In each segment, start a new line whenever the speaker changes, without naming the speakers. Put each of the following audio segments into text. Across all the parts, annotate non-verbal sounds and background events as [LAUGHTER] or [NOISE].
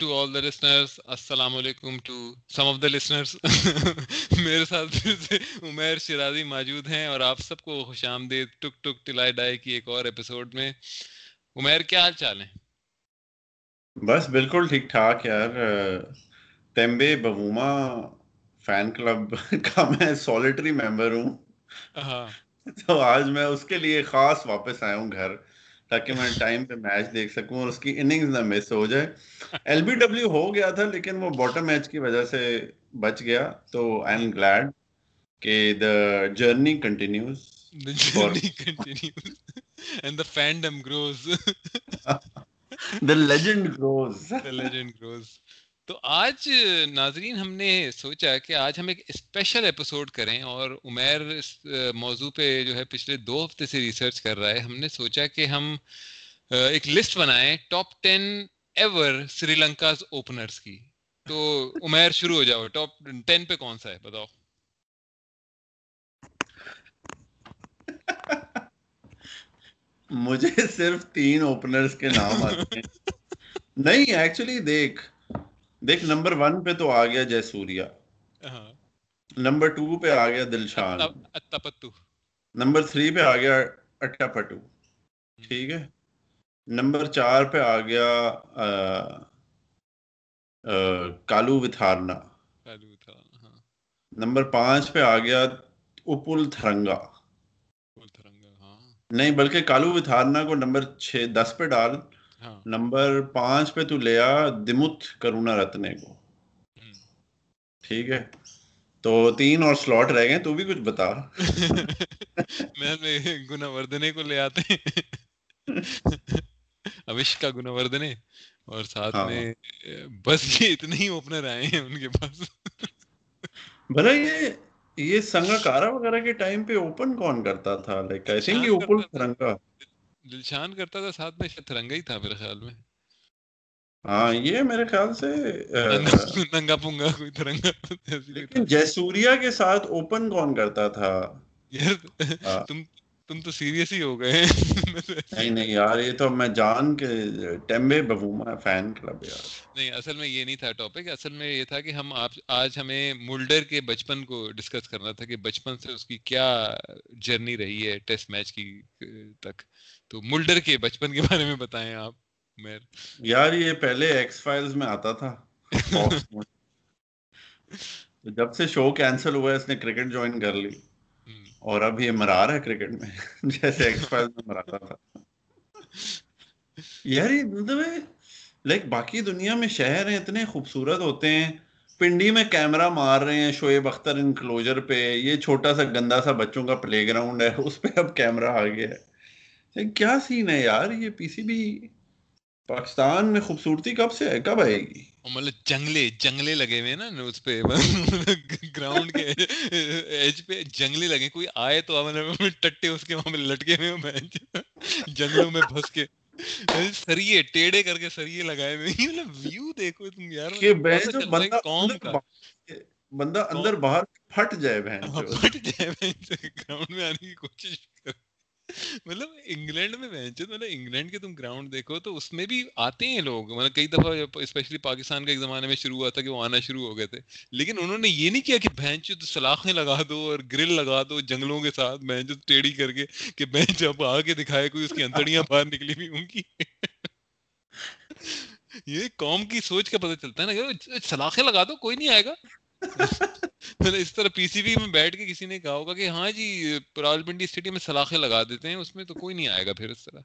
To all the listeners السلام علیکم to some of the listeners میرے ساتھ پھر سے عمیر شرازی موجود ہیں اور آپ سب کو خوش آمدید ٹک ٹک ٹلائی ڈائی کی ایک اور ایپیسوڈ میں. عمیر کیا حال چال ہیں؟
بس بالکل ٹھیک ٹھاک یار. تیمبے بوما فین کلب کا میں سولیٹری ممبر ہوں. ہاں. تو آج میں اس کے لیے خاص واپس آیا ہوں گھر. تاکہ میں ٹائم پہ میچ دیکھ سکوں اور اس کی اننگز نہ مس ہو جائے۔ ایل بی ڈبلیو ہو گیا تھا لیکن وہ باٹم میچ کی وجہ سے بچ گیا۔ تو آئی ایم گلیڈ کہ the journey continues
and the fandom grows. [LAUGHS]
The legend grows.
The legend grows. تو آج ناظرین ہم نے سوچا کہ آج ہم ایک اسپیشل ایپیسوڈ کریں اور عمیر اس موضوع پہ جو ہے پچھلے دو ہفتے سے ریسرچ کر رہا ہے۔ ہم نے سوچا کہ ہم ایک لسٹ بنائیں top ten ever Sri Lanka's openers کی۔ تو عمیر شروع ہو جاؤ۔ ٹاپ ٹین پہ کون سا ہے؟ بتاؤ۔
مجھے صرف تین اوپنرز کے نام آتے ہیں۔ نہیں ایکچولی دیکھ دیکھ نمبر ون پہ تو آ گیا جے سوریا نمبر ٹو پہ آ گیا دلشان نمبر تھری پہ آ گیا اٹا پٹو ٹھیک ہے۔ نمبر چار پہ آ گیا کالو وتھارنا۔ نمبر پانچ پہ آ گیا اپل تھرنگا۔ نہیں بلکہ کالو وتھارنا کو نمبر چھ دس پہ ڈال۔ ہاں۔ نمبر پانچ پہ تو لیا دمت کرونا رتنے کو۔ ٹھیک ہے۔ تو تین اور سلوٹ رہ گئے تو بھی کچھ بتا۔ [LAUGHS]
میں گنا وردنے کو لے آتے [LAUGHS] اوش کا گنا وردنے۔ اور ساتھ ہاں۔ میں بس یہ اتنے ہی اوپنر آئے ہیں ان کے پاس۔ [LAUGHS]
بھلا یہ یہ سنگا کارا وغیرہ کے ٹائم پہ اوپن کون کرتا تھا؟ لائک آئی تھنک یہ اوپن سنگا
دلشان کرتا تھا ساتھ میں شاید ترنگا ہی تھا میرے خیال میں۔
ہاں یہ میرے خیال سے
ننگا [LAUGHS] پونگا کوئی ترنگا [LAUGHS]
جیسوریا کے ساتھ اوپن کون کرتا تھا؟
یار تم تم تو سیریس ہی ہو گئے
نہیں نہیں یار یہ تو میں جان کے ٹیمبے بوما فین کلب یار۔
نہیں اصل میں یہ نہیں تھا ٹاپک اصل میں یہ تھا کہ ہم آج ہمیں مولڈر کے بچپن کو ڈسکس کرنا تھا کہ بچپن سے اس کی کیا جرنی رہی ہے ٹیسٹ میچ کی تک۔ تو مولڈر کے بچپن کے بارے میں بتائیں آپ میر۔
یار یہ پہلے ایکس فائلز میں آتا تھا۔ [LAUGHS] جب سے شو کینسل ہوا ہے اس نے کرکٹ جوائن کر لی۔ اور اب یہ مرا رہا ہے کرکٹ میں۔ [LAUGHS] جیسے ایکس فائلز میں مراتا تھا۔ یار یہ مطلب لائک باقی دنیا میں شہر ہیں اتنے خوبصورت ہوتے ہیں۔ پنڈی میں کیمرہ مار رہے ہیں شعیب اختر انکلوجر پہ۔ یہ چھوٹا سا گندا سا بچوں کا پلے گراؤنڈ ہے۔ اس پہ اب کیمرہ آ گیا ہے۔ کیا سین ہے یار؟ یہ پی سی بی پاکستان میں خوبصورتی کب سے ہے؟ کب آئے گی؟
مطلب جنگلے جنگلے لگے ہوئے نا اس پہ گراؤنڈ کے ایج پہ جنگلے لگے کوئی آئے تو ٹٹے اس کے وہاں پہ لٹکے ہوئے جنگلوں میں پھنس کے۔ سریے ٹیڑے کر کے سریے لگائے ہوئے مطلب ویو دیکھو تم یار
قوم کا۔ بندہ اندر باہر پھٹ جائے بہن
پھٹ جائے گراؤنڈ میں آنے کی کوشش کر مطلب انگلینڈ میں مطلب انگلینڈ کے تم گراؤنڈ دیکھو تو اس میں بھی آتے ہیں لوگ مطلب کئی دفعہ اسپیشلی پاکستان کے ایک زمانے میں شروع ہوا تھا کہ وہ آنا شروع ہو گئے تھے لیکن انہوں نے یہ نہیں کیا کہ بینچ سلاخیں لگا دو اور گرل لگا دو جنگلوں کے ساتھ بینچ ٹیڑھی کر کے کہ بینچ اب آ کے دکھائے کوئی اس کی انتڑیاں باہر نکلی ہوئی ہوں گی یہ قوم کی سوچ کا پتہ چلتا ہے نا سلاخیں لگا دو کوئی نہیں آئے گا [LAUGHS] اس طرح پی سی بی میں بیٹھ کے کسی نے کہا ہوگا کہ ہاں جی راول پنڈی اسٹیڈیم میں سلاخیں لگا دیتے ہیں اس میں تو کوئی نہیں آئے گا پھر اس طرح۔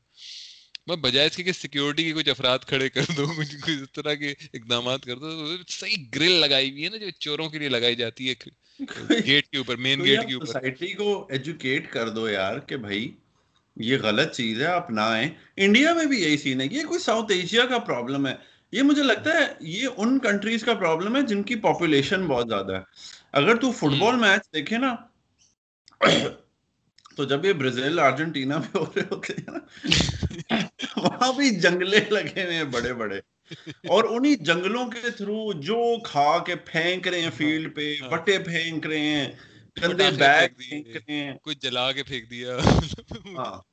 میں بجائے اس کے کہ سیکیورٹی کے کچھ افراد کھڑے کر دو کچھ کچھ اس طرح کے اقدامات کر دو۔ صحیح گرل لگائی ہوئی ہے نا جو چوروں کے لیے لگائی جاتی ہے۔ گیٹ کے اوپر مین گیٹ کے اوپر۔
سوسائٹی کو ایجوکیٹ کر دو یار کہ بھائی یہ غلط چیز ہے اپنائیں انڈیا میں بھی یہی سین ہے یہ کوئی ساؤتھ ایشیا کا پرابلم ہے۔ یہ مجھے لگتا ہے یہ ان کنٹریز کا پرابلم ہے جن کی پاپولیشن بہت زیادہ ہے۔ اگر تو فٹ بال میچ دیکھے نا تو جب یہ برازیل ارجنٹینا میں ہو رہے ہوتے ہیں نا وہاں بھی جنگلے لگے ہوئے ہیں بڑے بڑے۔ اور انہی جنگلوں کے تھرو جو کھا کے پھینک رہے ہیں فیلڈ پہ ہاں۔ بٹے پھینک رہے ہیں گندے بیگ پھینک رہے ہیں۔
کوئی جلا کے پھینک دیا۔
ہاں۔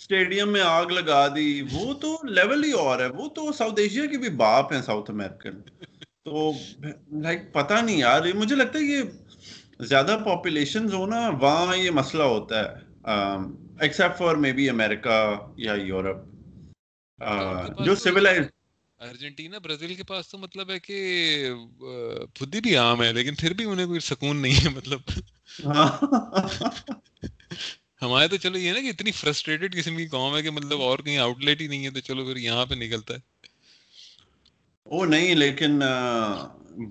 اسٹیڈیم میں آگ لگا دی وہ تو لیول ہی اور ہے۔ وہ تو ساؤتھ ایشیا کے بھی باپ ہیں ساؤتھ امیرکن تو لائک پتا نہیں یار مجھے لگتا ہے یہ زیادہ پاپولیشن ہو نا وہاں یہ مسئلہ ہوتا ہے۔ Except for may be America یا یورپ جو سویلائز
ارجنٹینا برازیل کے پاس تو مطلب ہے کہ خودی بھی عام ہے لیکن پھر بھی انہیں کوئی سکون نہیں ہے مطلب۔ ہاں۔ [LAUGHS] ہمارے تو چلو یہ نا کہ اتنی فرسٹریٹڈ قسم کی قوم ہے کہ مطلب اور کہیں آؤٹ لیٹ ہی نہیں ہے تو چلو پھر یہاں پہ نکلتا ہے۔
وہ نہیں لیکن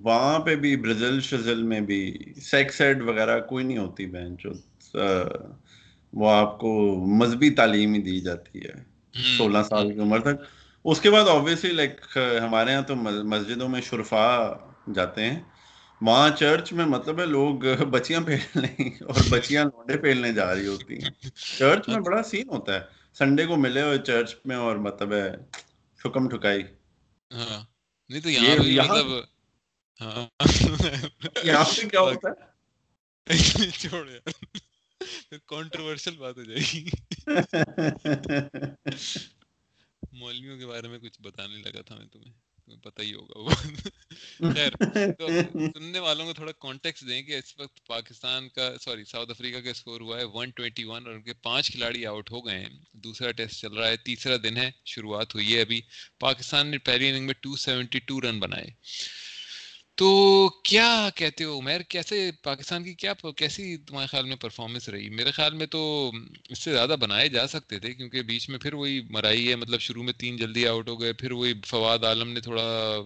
وہاں پہ بھی برازیل شزل میں بھی سیکس ایڈ وغیرہ کوئی نہیں ہوتی بہن جو وہ آپ کو مذہبی تعلیم ہی دی جاتی ہے۔ سولہ سال کی عمر تک۔ اس کے بعد آبویسلی لائک ہمارے یہاں تو مسجدوں میں شرفا جاتے ہیں۔ وہاں چرچ میں مطلب ہے لوگ بچیاں پھیلنے [LAUGHS] اور بچیاں لوڈے پھیلنے جا رہی ہوتی ہیں۔ چرچ میں بڑا سین ہوتا ہے۔ سنڈے کو ملے ہوئے چرچ میں اور مطلب ہے ٹھکم ٹھکائی۔ ہاں۔ نہیں تو یہاں مطلب ہاں۔ یہاں پہ کیا ہوتا ہے؟ [LAUGHS] چھوڑ یار۔ کنٹروورشل بات ہو جائے گی۔ [LAUGHS] مولویوں کے بارے میں کچھ بتانے لگا تھا میں تمہیں۔ پتہ ہی ہوگا وہ خیر تو سننے والوں کو تھوڑا کانٹیکس دیں کہ اس وقت پاکستان کا سوری ساؤتھ افریقہ کا اسکور ہوا ہے 121 اور ان کے پانچ کھلاڑی آؤٹ ہو گئے ہیں دوسرا ٹیسٹ چل رہا ہے تیسرا دن ہے شروعات ہوئی ہے ابھی پاکستان نے پہلی اننگ میں 272 رن بنائے تو کیا کہتے ہو عمیر کیسے پاکستان کی کیا کیسی تمہارے خیال میں پرفارمنس رہی؟ میرے خیال میں تو اس سے زیادہ بنائے جا سکتے تھے، کیونکہ بیچ میں پھر وہی مرائی ہے مطلب شروع میں تین جلدی آؤٹ ہو گئے، پھر وہی فواد عالم نے تھوڑا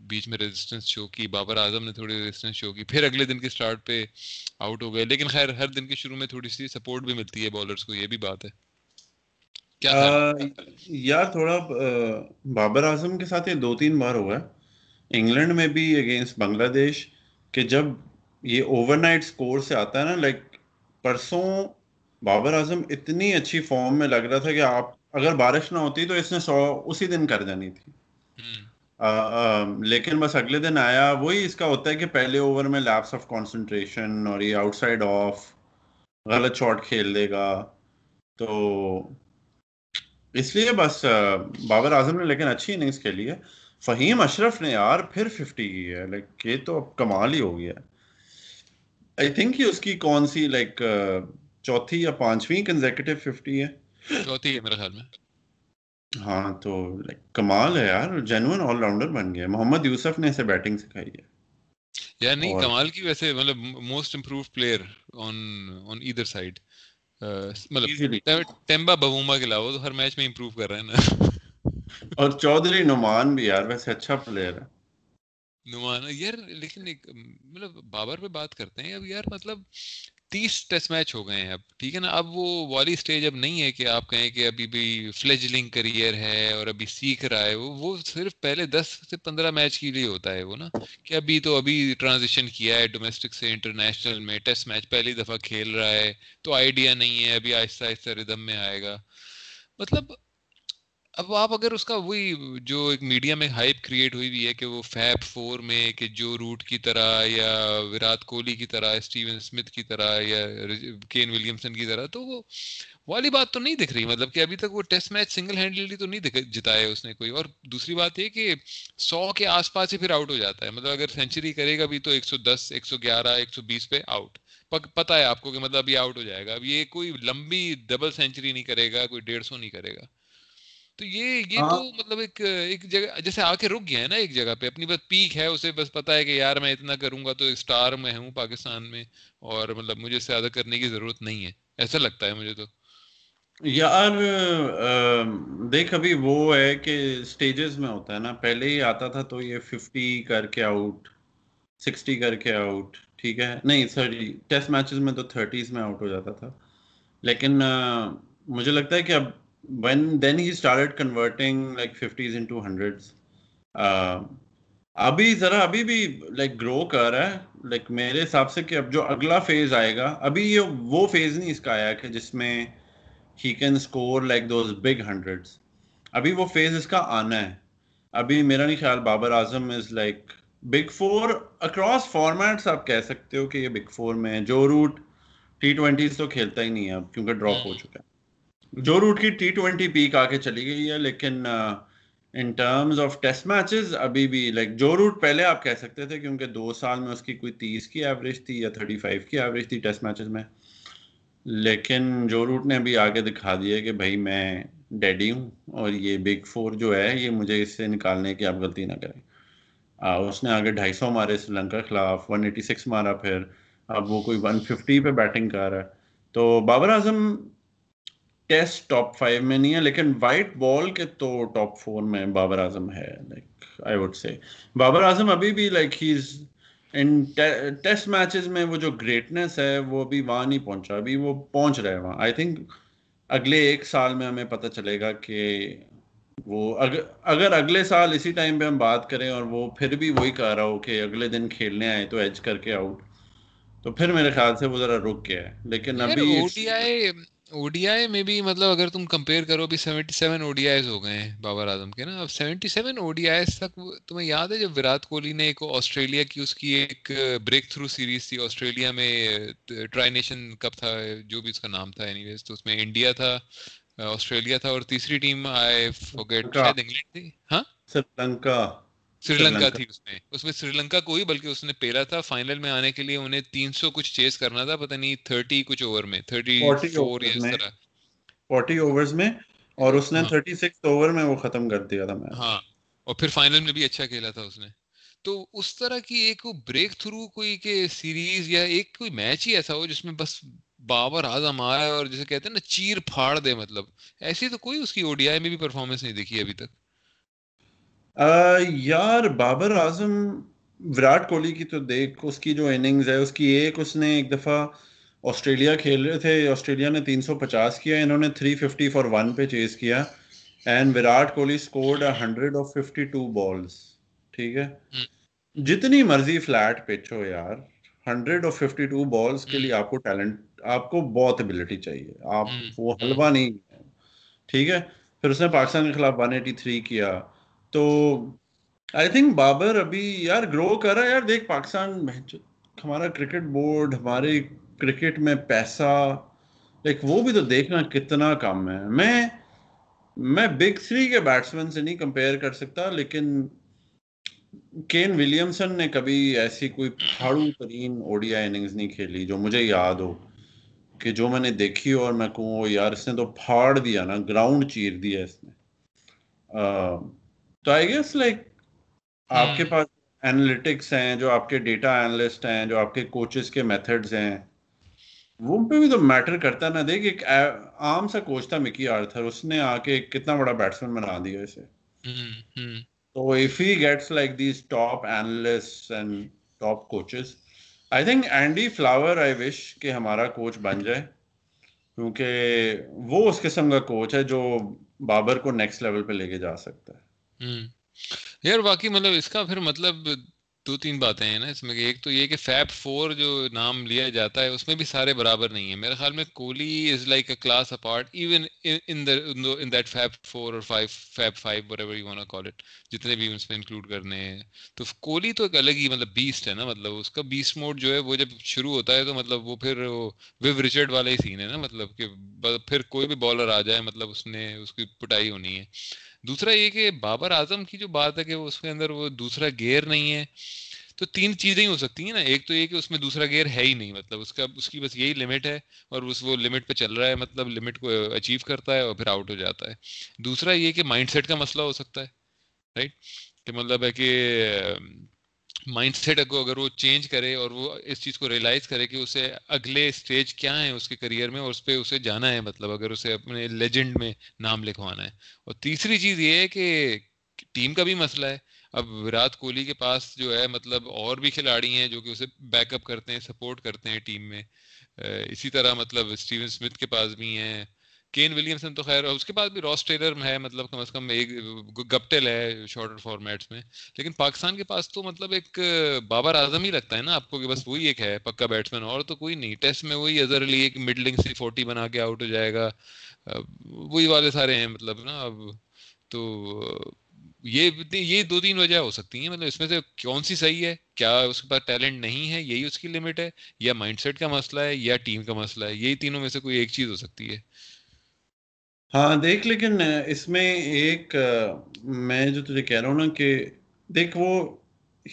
بیچ میں ریزسٹنس شو کی، بابر اعظم نے تھوڑی ریزسٹنس شو کی، پھر اگلے دن کے اسٹارٹ پہ آؤٹ ہو گئے۔ لیکن خیر، ہر دن کے شروع میں تھوڑی سی سپورٹ بھی ملتی ہے بالرس کو، یہ بھی بات ہے۔ کیا یار تھوڑا بابر اعظم کے ساتھ یہ دو تین بار ہوا ہے۔ انگلینڈ میں بھی اگینسٹ بنگلہ دیش کہ جب یہ اوور نائٹ اسکور سے آتا ہے نا لائک پرسوں بابر اعظم اتنی اچھی فارم میں لگ رہا تھا کہ آپ اگر بارش نہ ہوتی تو اس نے سو اسی دن کر جانی تھی۔ لیکن بس اگلے دن آیا وہی اس کا ہوتا ہے کہ پہلے اوور میں لیپس آف کانسنٹریشن اور یہ آؤٹ سائڈ آف غلط شاٹ کھیل دے گا۔ تو اس لیے بس بابر اعظم نے لیکن اچھی اننگس کھیلی ہے۔ فہیم اشرف نے یار پھر ففٹی کی ہے لائک یہ تو اب کمال ہی ہو گیا۔ آئی تھنک اس کی کون سی لائک چوتھی یا پانچویں کنزیکٹو ففٹی ہے؟ چوتھی ہے میرے خیال میں۔ ہاں تو لائک کمال ہے یار جینوئن آل راؤنڈر بن گیا۔ محمد یوسف نے اسے بیٹنگ سکھائی ہے۔
یا نہیں کمال کی ویسے مطلب most improve player on on ادھر سائڈ مطلب ٹیمبا ببوما کے علاوہ تو ہر میچ میں امپروو کر رہے ہیں نا۔
اور چودھری نعمان بھی یار، ویسے اچھا پلیئر ہے۔
نعمان، یار، لیکن ایک مطلب بابر پہ بات کرتے ہیں، اب یار مطلب تیس ٹیسٹ میچ ہو گئے ہیں اب، ٹھیک ہے نا؟ اب وہ والی سٹیج اب نہیں ہے کہ آپ کہیں کہ ابھی بھی فلیجلنگ کریئر ہے اور ابھی سیکھ رہا ہے، وہ وہ صرف پہلے دس سے پندرہ میچ کے لیے ہوتا ہے وہ نا؟ کہ ابھی تو ابھی ٹرانزیشن کیا ہے ڈومیسٹک سے انٹرنیشنل میں ٹیسٹ میچ پہلی دفعہ کھیل رہا ہے، تو آئیڈیا نہیں ہے، ابھی آہستہ آہستہ ردم میں آئے گا۔ مطلب اب آپ اگر اس کا وہی جو ایک میڈیا میں ہائپ کریٹ ہوئی ہوئی ہے کہ وہ فیب فور میں کہ جو روٹ کی طرح یا وراٹ کوہلی کی طرح اسٹیون اسمتھ کی طرح یا کین ولیمسن کی طرح، تو وہ والی بات تو نہیں دکھ رہی۔ مطلب کہ ابھی تک وہ ٹیسٹ میچ سنگل ہینڈلی تو نہیں جتایا اس نے کوئی۔ اور دوسری بات یہ کہ سو کے آس پاس ہی پھر آؤٹ ہو جاتا ہے۔ مطلب اگر سینچری کرے گا بھی تو ایک سو دس، ایک سو گیارہ، ایک سو بیس پہ آؤٹ پتا ہے آپ کو کہ مطلب یہ آؤٹ ہو جائے گا۔ اب یہ کوئی لمبی ڈبل سینچری نہیں کرے گا، کوئی ڈیڑھ سو نہیں کرے گا۔ تو یہ یہ تو مطلب ایک ایک جگہ جیسے آ کے رک گیا ہے نا ایک جگہ پہ اپنی بس پیک ہے اسے بس پتا ہے کہ یار میں اتنا کروں گا تو اسٹار میں ہوں پاکستان میں اور مطلب مجھے زیادہ کرنے کی ضرورت نہیں ہے۔ ایسا لگتا ہے مجھے تو۔
یار دیکھ ابھی وہ ہے کہ سٹیجز میں ہوتا ہے نا۔ پہلے ہی آتا تھا تو یہ ففٹی کر کے آؤٹ سکسٹی کر کے آؤٹ ٹھیک ہے۔ نہیں سوری ٹیسٹ میچز میں تو تھرٹیز میں آؤٹ ہو جاتا تھا۔ لیکن مجھے لگتا ہے کہ اب when then he started converting like 50s into hundreds. Uh, ابھی ذرا ابھی بھی لائک گرو کر رہا ہے لائک میرے حساب سے کہ اب جو اگلا فیز آئے گا ابھی یہ وہ فیز نہیں اس کا آیا کہ جس میں he can score like those big hundreds ابھی وہ فیز اس کا آنا ہے ابھی میرا نہیں خیال Babar Azam is like big four across formats آپ کہہ سکتے ہو کہ یہ بگ فور میں جو روٹ ٹی ٹوینٹیز تو کھیلتا ہی نہیں ہے اب کیونکہ ڈراپ ہو چکا ہے جو روٹ کی ٹی ٹوینٹی پیک آ کے چلی گئی ہے، لیکن in terms of test matches ابھی بھی لائک جو روٹ پہلے آپ کہہ سکتے تھے کیونکہ دو سال میں اس کی کوئی تیس کی ایوریج تھی یا تھرٹی فائیو کی ایوریج تھی ٹیسٹ میچز میں، لیکن جو روٹ نے ابھی آگے دکھا دیا کہ بھائی میں ڈیڈی ہوں اور یہ بگ فور جو ہے، یہ مجھے اس سے نکالنے کی آپ غلطی نہ کریں۔ اس نے آگے ڈھائی سو مارے سری لنکا خلاف ون ایٹی سکس مارا پھر، اب وہ کوئی ون ففٹی پہ بیٹنگ کر رہا ہے۔ تو Babar Azam test top five میں نہیں ہے لیکن وائٹ بال کے تو ٹاپ فور میں بابر اعظم ہے like I would say Babar Azam ابھی بھی like he is in test matches میں وہ جو گریٹنیس ہے وہ ابھی وہاں نہیں پہنچا ابھی وہ پہنچ رہا ہے وہاں. آئی تھنک اگلے ایک سال میں ہمیں پتہ چلے گا کہ وہ اگر اگلے سال اسی ٹائم پہ ہم بات کریں اور وہ پھر بھی وہی کہہ رہا ہو کہ اگلے دن کھیلنے آئے تو ایج کر کے آؤٹ تو پھر میرے خیال سے وہ ذرا رک گیا ہے. لیکن ابھی
او ڈی آئی میں بھی مطلب اگر تم کمپیئر کرو ابھی seventy seven O D Is ہو گئے ہیں بابر اعظم کے نا اب seventy seven O D Is تک تمہیں یاد ہے جب وراٹ کوہلی نے ایک آسٹریلیا کی اس کی ایک بریک تھرو سیریز تھی آسٹریلیا میں ٹرائی نیشن کپ تھا جو بھی اس کا نام تھا اینی ویز تو اس میں انڈیا تھا آسٹریلیا تھا اور تیسری ٹیم آئے فوگیٹ شاید انگلینڈ تھی۔ ہاں؟ سری لنکا۔ سری لنکا تھی اس میں۔ اس میں سری لنکا کو ہی بلکہ اس نے پیرا تھا۔ فائنل میں آنے کے لیے انہیں تین سو کچھ چیز کرنا تھا پتہ نہیں تھرٹی کچھ اوور میں تھرٹی فور اس طرح۔
فورٹی اوورز میں اور اس نے تھرٹی سکس اوور میں وہ ختم کر دیا تھا میں۔
ہاں اور پھر فائنل میں بھی اچھا کھیلا تھا اس نے۔ تو اس طرح کی ایک بریک تھرو کوئی کہ سیریز یا ایک کوئی میچ ہی ایسا ہو جس میں بس بابر اعظم آئے اور جسے کہتے ہیں نا چیر پھاڑ دے مطلب۔ ایسی تو کوئی اس کی او ڈی آئی میں بھی پرفارمنس نہیں دیکھی ابھی تک۔
یار بابر اعظم وراٹ کوہلی کی تو دیکھ اس کی جو اننگز ہے اس کی ایک اس نے ایک دفعہ آسٹریلیا کھیل رہے تھے آسٹریلیا نے تین سو پچاس کیا انہوں نے تھری ففٹی فور ون پہ چیز کیا and Virat Kohli scored hundred off fifty two balls ٹھیک ہے؟ جتنی مرضی فلیٹ پچ ہو یار hundred off fifty two balls کے لیے آپ کو ٹیلنٹ آپ کو بہت ابلٹی چاہیے آپ وہ حلوہ نہیں ٹھیک ہے؟ پھر اس نے پاکستان کے خلاف ون ایٹی تھری کیا تو آئی تھنک بابر ابھی یار گرو کر رہا ہے۔ یار دیکھ پاکستان ہمارا کرکٹ بورڈ ہمارے کرکٹ میں پیسہ ایک وہ بھی تو دیکھنا کتنا کم ہے۔ میں میں بگ تھری کے بیٹسمین سے نہیں کمپیئر کر سکتا، لیکن کین ولیمسن نے کبھی ایسی کوئی پھاڑو ترین اوڈیا اننگز نہیں کھیلی جو مجھے یاد ہو، کہ جو میں نے دیکھی اور میں کہوں یار اس نے تو پھاڑ دیا نا گراؤنڈ چیر دیا اس نے. تو آئی گیس لائک آپ کے پاس اینالیٹکس ہیں جو آپ کے ڈیٹا اینالسٹ ہیں جو آپ کے کوچز کے میتھڈز ہیں وہ پہ بھی تو میٹر کرتا نا دیکھ ایک عام سا کوچ تھا مکی آرتھر اس نے آ کے کتنا بڑا بیٹسمین بنا دیا اسے تو if he gets like these top analyst and top coaches I think Andy Flower I wish کہ ہمارا کوچ بن جائے کیونکہ وہ اس قسم کا کوچ ہے جو بابر کو نیکسٹ لیول پہ لے کے جا سکتا ہے
یار باقی مطلب اس کا پھر مطلب دو تین باتیں ہیں نا اس میں ایک تو یہ کہ فیب فور جو نام لیا جاتا ہے اس میں بھی سارے برابر نہیں ہیں۔ میرے خیال میں Kohli is like a class apart even in that fab four اور five fab five whatever you want call it جتنے بھی اس میں انکلوڈ کرنے ہیں۔ تو کوہلی تو ایک الگ ہی مطلب بیسٹ ہے نا مطلب اس کا بیسٹ موڈ جو ہے وہ جب شروع ہوتا ہے تو مطلب وہ پھر ویو ریچرڈ والا ہی سین ہے نا مطلب کہ پھر کوئی بھی بالر آ جائے مطلب اس نے اس کی پٹائی ہونی ہے۔ دوسرا یہ کہ بابر اعظم کی جو بات ہے کہ اس کے اندر وہ دوسرا گیئر نہیں ہے، تو تین چیزیں ہی ہو سکتی ہیں نا۔ ایک تو یہ کہ اس میں دوسرا گیئر ہے ہی نہیں مطلب اس کا، اس کی بس یہی لمٹ ہے اور اس وہ لمٹ پہ چل رہا ہے مطلب لمٹ کو اچیو کرتا ہے اور پھر آؤٹ ہو جاتا ہے۔ دوسرا یہ کہ مائنڈ سیٹ کا مسئلہ ہو سکتا ہے رائٹ کہ مطلب ہے کہ مائنڈ سیٹ کو اگر وہ چینج کرے اور وہ اس چیز کو ریئلائز کرے کہ اسے اگلے اسٹیج کیا ہے اس کے کریئر میں اور اس پہ اسے جانا ہے مطلب اگر اسے اپنے لیجنڈ میں نام لکھوانا ہے۔ اور تیسری چیز یہ ہے کہ ٹیم کا بھی مسئلہ ہے۔ اب وراٹ کوہلی کے پاس جو ہے مطلب اور بھی کھلاڑی ہیں جو کہ اسے بیک اپ کرتے ہیں سپورٹ کرتے ہیں ٹیم میں۔ اسی طرح مطلب اسٹیون اسمتھ کے پاس بھی ہیں۔ کین ولیمسن تو خیر اس کے بعد بھی راس ٹیلر ہے مطلب کم از کم ایک گپٹل ہے شارٹر فارمیٹس میں۔ لیکن پاکستان کے پاس تو مطلب ایک بابر اعظم ہی لگتا ہے نا، آپ کو کہ بس وہی ایک ہے، پکا بیٹسمین، اور تو کوئی نہیں۔ ٹیسٹ میں وہی اظہر علی ایک مڈلنگ سی فورٹی بنا کے آؤٹ ہو جائے گا۔ وہی والے سارے ہیں مطلب نا، اب تو یہ یہ دو تین وجہ ہو سکتی ہیں۔ مطلب اس میں سے کون سی صحیح ہے؟ کیا اس کے پاس ٹیلنٹ نہیں ہے؟ یہی اس کی لمٹ ہے؟ یا مائنڈ سیٹ کا مسئلہ ہے، یا ٹیم کا مسئلہ ہے؟ یہی تینوں میں سے کوئی ایک چیز ہو سکتی ہے۔
ہاں دیکھ، لیکن اس میں ایک میں جو تجھے کہہ رہا ہوں نا کہ دیکھ، وہ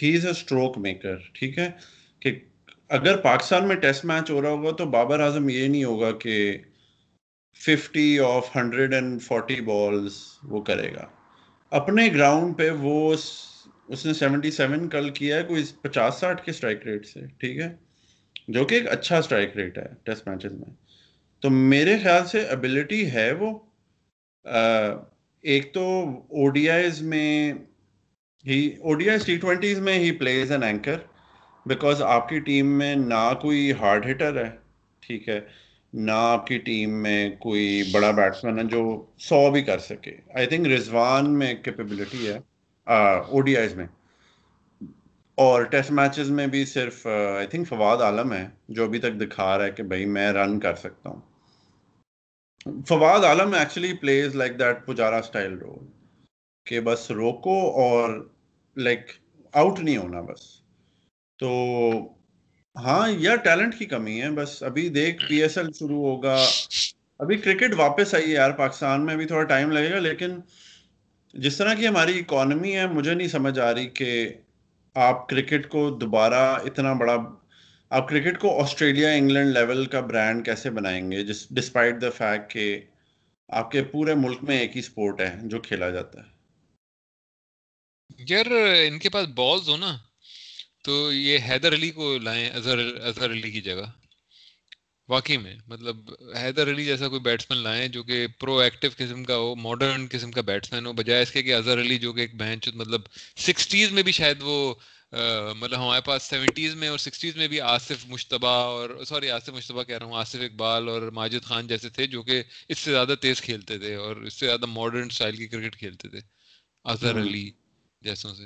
ہی از اے اسٹروک میکر، ٹھیک ہے؟ کہ اگر پاکستان میں ٹیسٹ میچ ہو رہا ہوگا تو بابر اعظم یہ نہیں ہوگا کہ fifty off hundred and forty balls وہ کرے گا۔ اپنے گراؤنڈ پہ وہ اس نے سیونٹی سیون کل کیا ہے، کوئی پچاس ساٹھ کے اسٹرائک ریٹ سے، ٹھیک ہے؟ جو کہ ایک اچھا اسٹرائک ریٹ ہے ٹیسٹ میچز میں۔ تو میرے خیال سے ابلٹی ہے وہ ایک تو او ڈی آئیز میں ہی O D I T twenties میں ہی پلیز این اینکر بیکاز آپ کی ٹیم میں نہ کوئی ہارڈ ہٹر ہے، ٹھیک ہے، نہ آپ کی ٹیم میں کوئی بڑا بیٹسمین ہے جو سو بھی کر سکے۔ آئی تھنک رضوان میں کیپیبلٹی ہے او ڈی آئیز میں۔ اور ٹیسٹ میچز میں بھی صرف آئی تھنک فواد عالم ہے جو ابھی تک دکھا رہا ہے کہ بھائی میں رن کر سکتا ہوں۔ Fawad Alam actually plays like that Pujara style role کہ بس روکو اور لائک آؤٹ نہیں ہونا بس۔ تو ہاں یا ٹیلنٹ کی کمی ہے۔ بس ابھی دیکھ پی ایس ایل شروع ہوگا۔ ابھی کرکٹ واپس آئی ہے یار، پاکستان میں ابھی تھوڑا ٹائم لگے گا، لیکن جس طرح کی ہماری اکانومی ہے، مجھے نہیں سمجھ آ رہی کہ آپ کرکٹ کو دوبارہ اتنا بڑا آپ کرکٹ کو آسٹریلیا انگلینڈ لیول کا برانڈ کیسے بنائیں گے؟ جس ڈسپائٹ دا فیکٹ کہ آپ کے پورے ملک میں ایک ہی سپورٹ ہے جو کھیلا جاتا ہے۔
یار، ان کے پاس بالز ہو نا، تو یہ حیدر علی کو لائیں، اظہر اظہر علی کی جگہ۔ واقعی میں مطلب حیدر علی جیسا کوئی بیٹسمین لائیں جو کہ پرو ایکٹیو قسم کا ہو ماڈرن قسم کا بیٹسمین ہو، بجائے اس کے کہ اظہر علی جو کہ ایک بینچ مطلب سکسٹیز میں بھی شاید وہ مطلب ہمارے پاس سیونٹیز میں اور سکسٹیز میں بھی آصف مشتبہ اور سوری آصف مشتبہ کہہ رہا ہوں آصف اقبال اور ماجد خان جیسے تھے جو کہ اس سے زیادہ تیز کھیلتے تھے اور اس سے زیادہ ماڈرن اسٹائل کی کرکٹ کھیلتے تھے اظہر علی جیسوں سے۔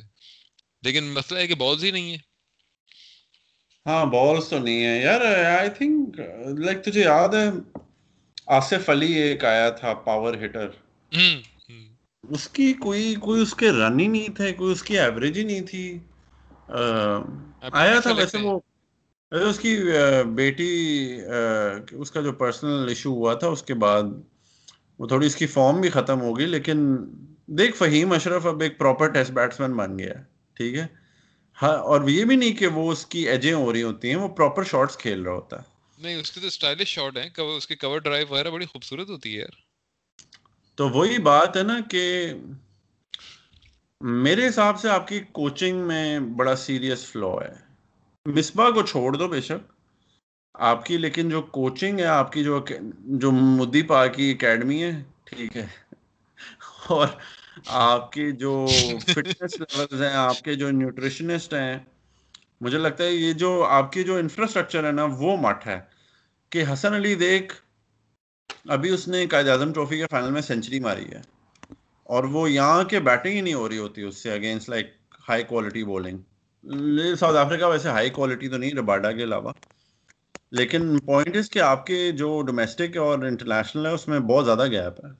لیکن مسئلہ ہے کہ بالز ہی نہیں ہے
ہاں بالز تو نہیں ہے یار آئی تھنک لائک تجھے یاد ہے آصف علی ایک آیا تھا پاور ہٹر اس کی کوئی کوئی اس کے رن ہی نہیں تھے کوئی اس کی ایوریج ہی نہیں تھی۔ آیا تھا ویسے وہ اس کی بیٹی اس کا جو پرسنل ایشو ہوا تھا اس کے بعد وہ تھوڑی اس کی فارم بھی ختم ہوگی لیکن دیکھ فہیم اشرف اب ایک پراپر ٹیسٹ بیٹسمین بن گیا ٹھیک ہے؟ ہاں اور یہ بھی نہیں کہ وہ اس کی ایجیں ہو رہی ہوتی ہیں وہ پراپر شاٹس کھیل رہا ہوتا ہے۔
نہیں اس کی تو سٹائلش شاٹ ہیں اس کی کور ڈرائیو وغیرہ بڑی خوبصورت ہوتی ہے یار۔
تو وہی بات ہے نا کہ میرے حساب سے آپ کی کوچنگ میں بڑا سیریس فلو ہے۔ مصباح کو چھوڑ دو بے شک۔ آپ کی، لیکن جو کوچنگ ہے، آپ کی جو جو مدی پا کی اکیڈمی ہے، ٹھیک ہے۔ اور آپ کی جو فٹنس لیولز ہیں، آپ کے جو نیوٹریشنسٹ ہیں، مجھے لگتا ہے یہ جو آپ کی جو انفراسٹرکچر ہے نا، وہ مٹ ہے۔ کہ حسن علی دیکھ، ابھی اس نے قائد اعظم ٹرافی کے فائنل میں سینچری ماری ہے۔ اور وہ یہاں کے بیٹنگ ہی نہیں ہو رہی ہوتی اس سے against like high quality bowling South Africa ویسے ہائی کوالٹی تو نہیں رباڈا کے علاوہ. لیکن پوائنٹ اس کہ آپ کے جو ڈومیسٹک اور انٹرنیشنل ہے، اس میں بہت زیادہ گیپ ہے.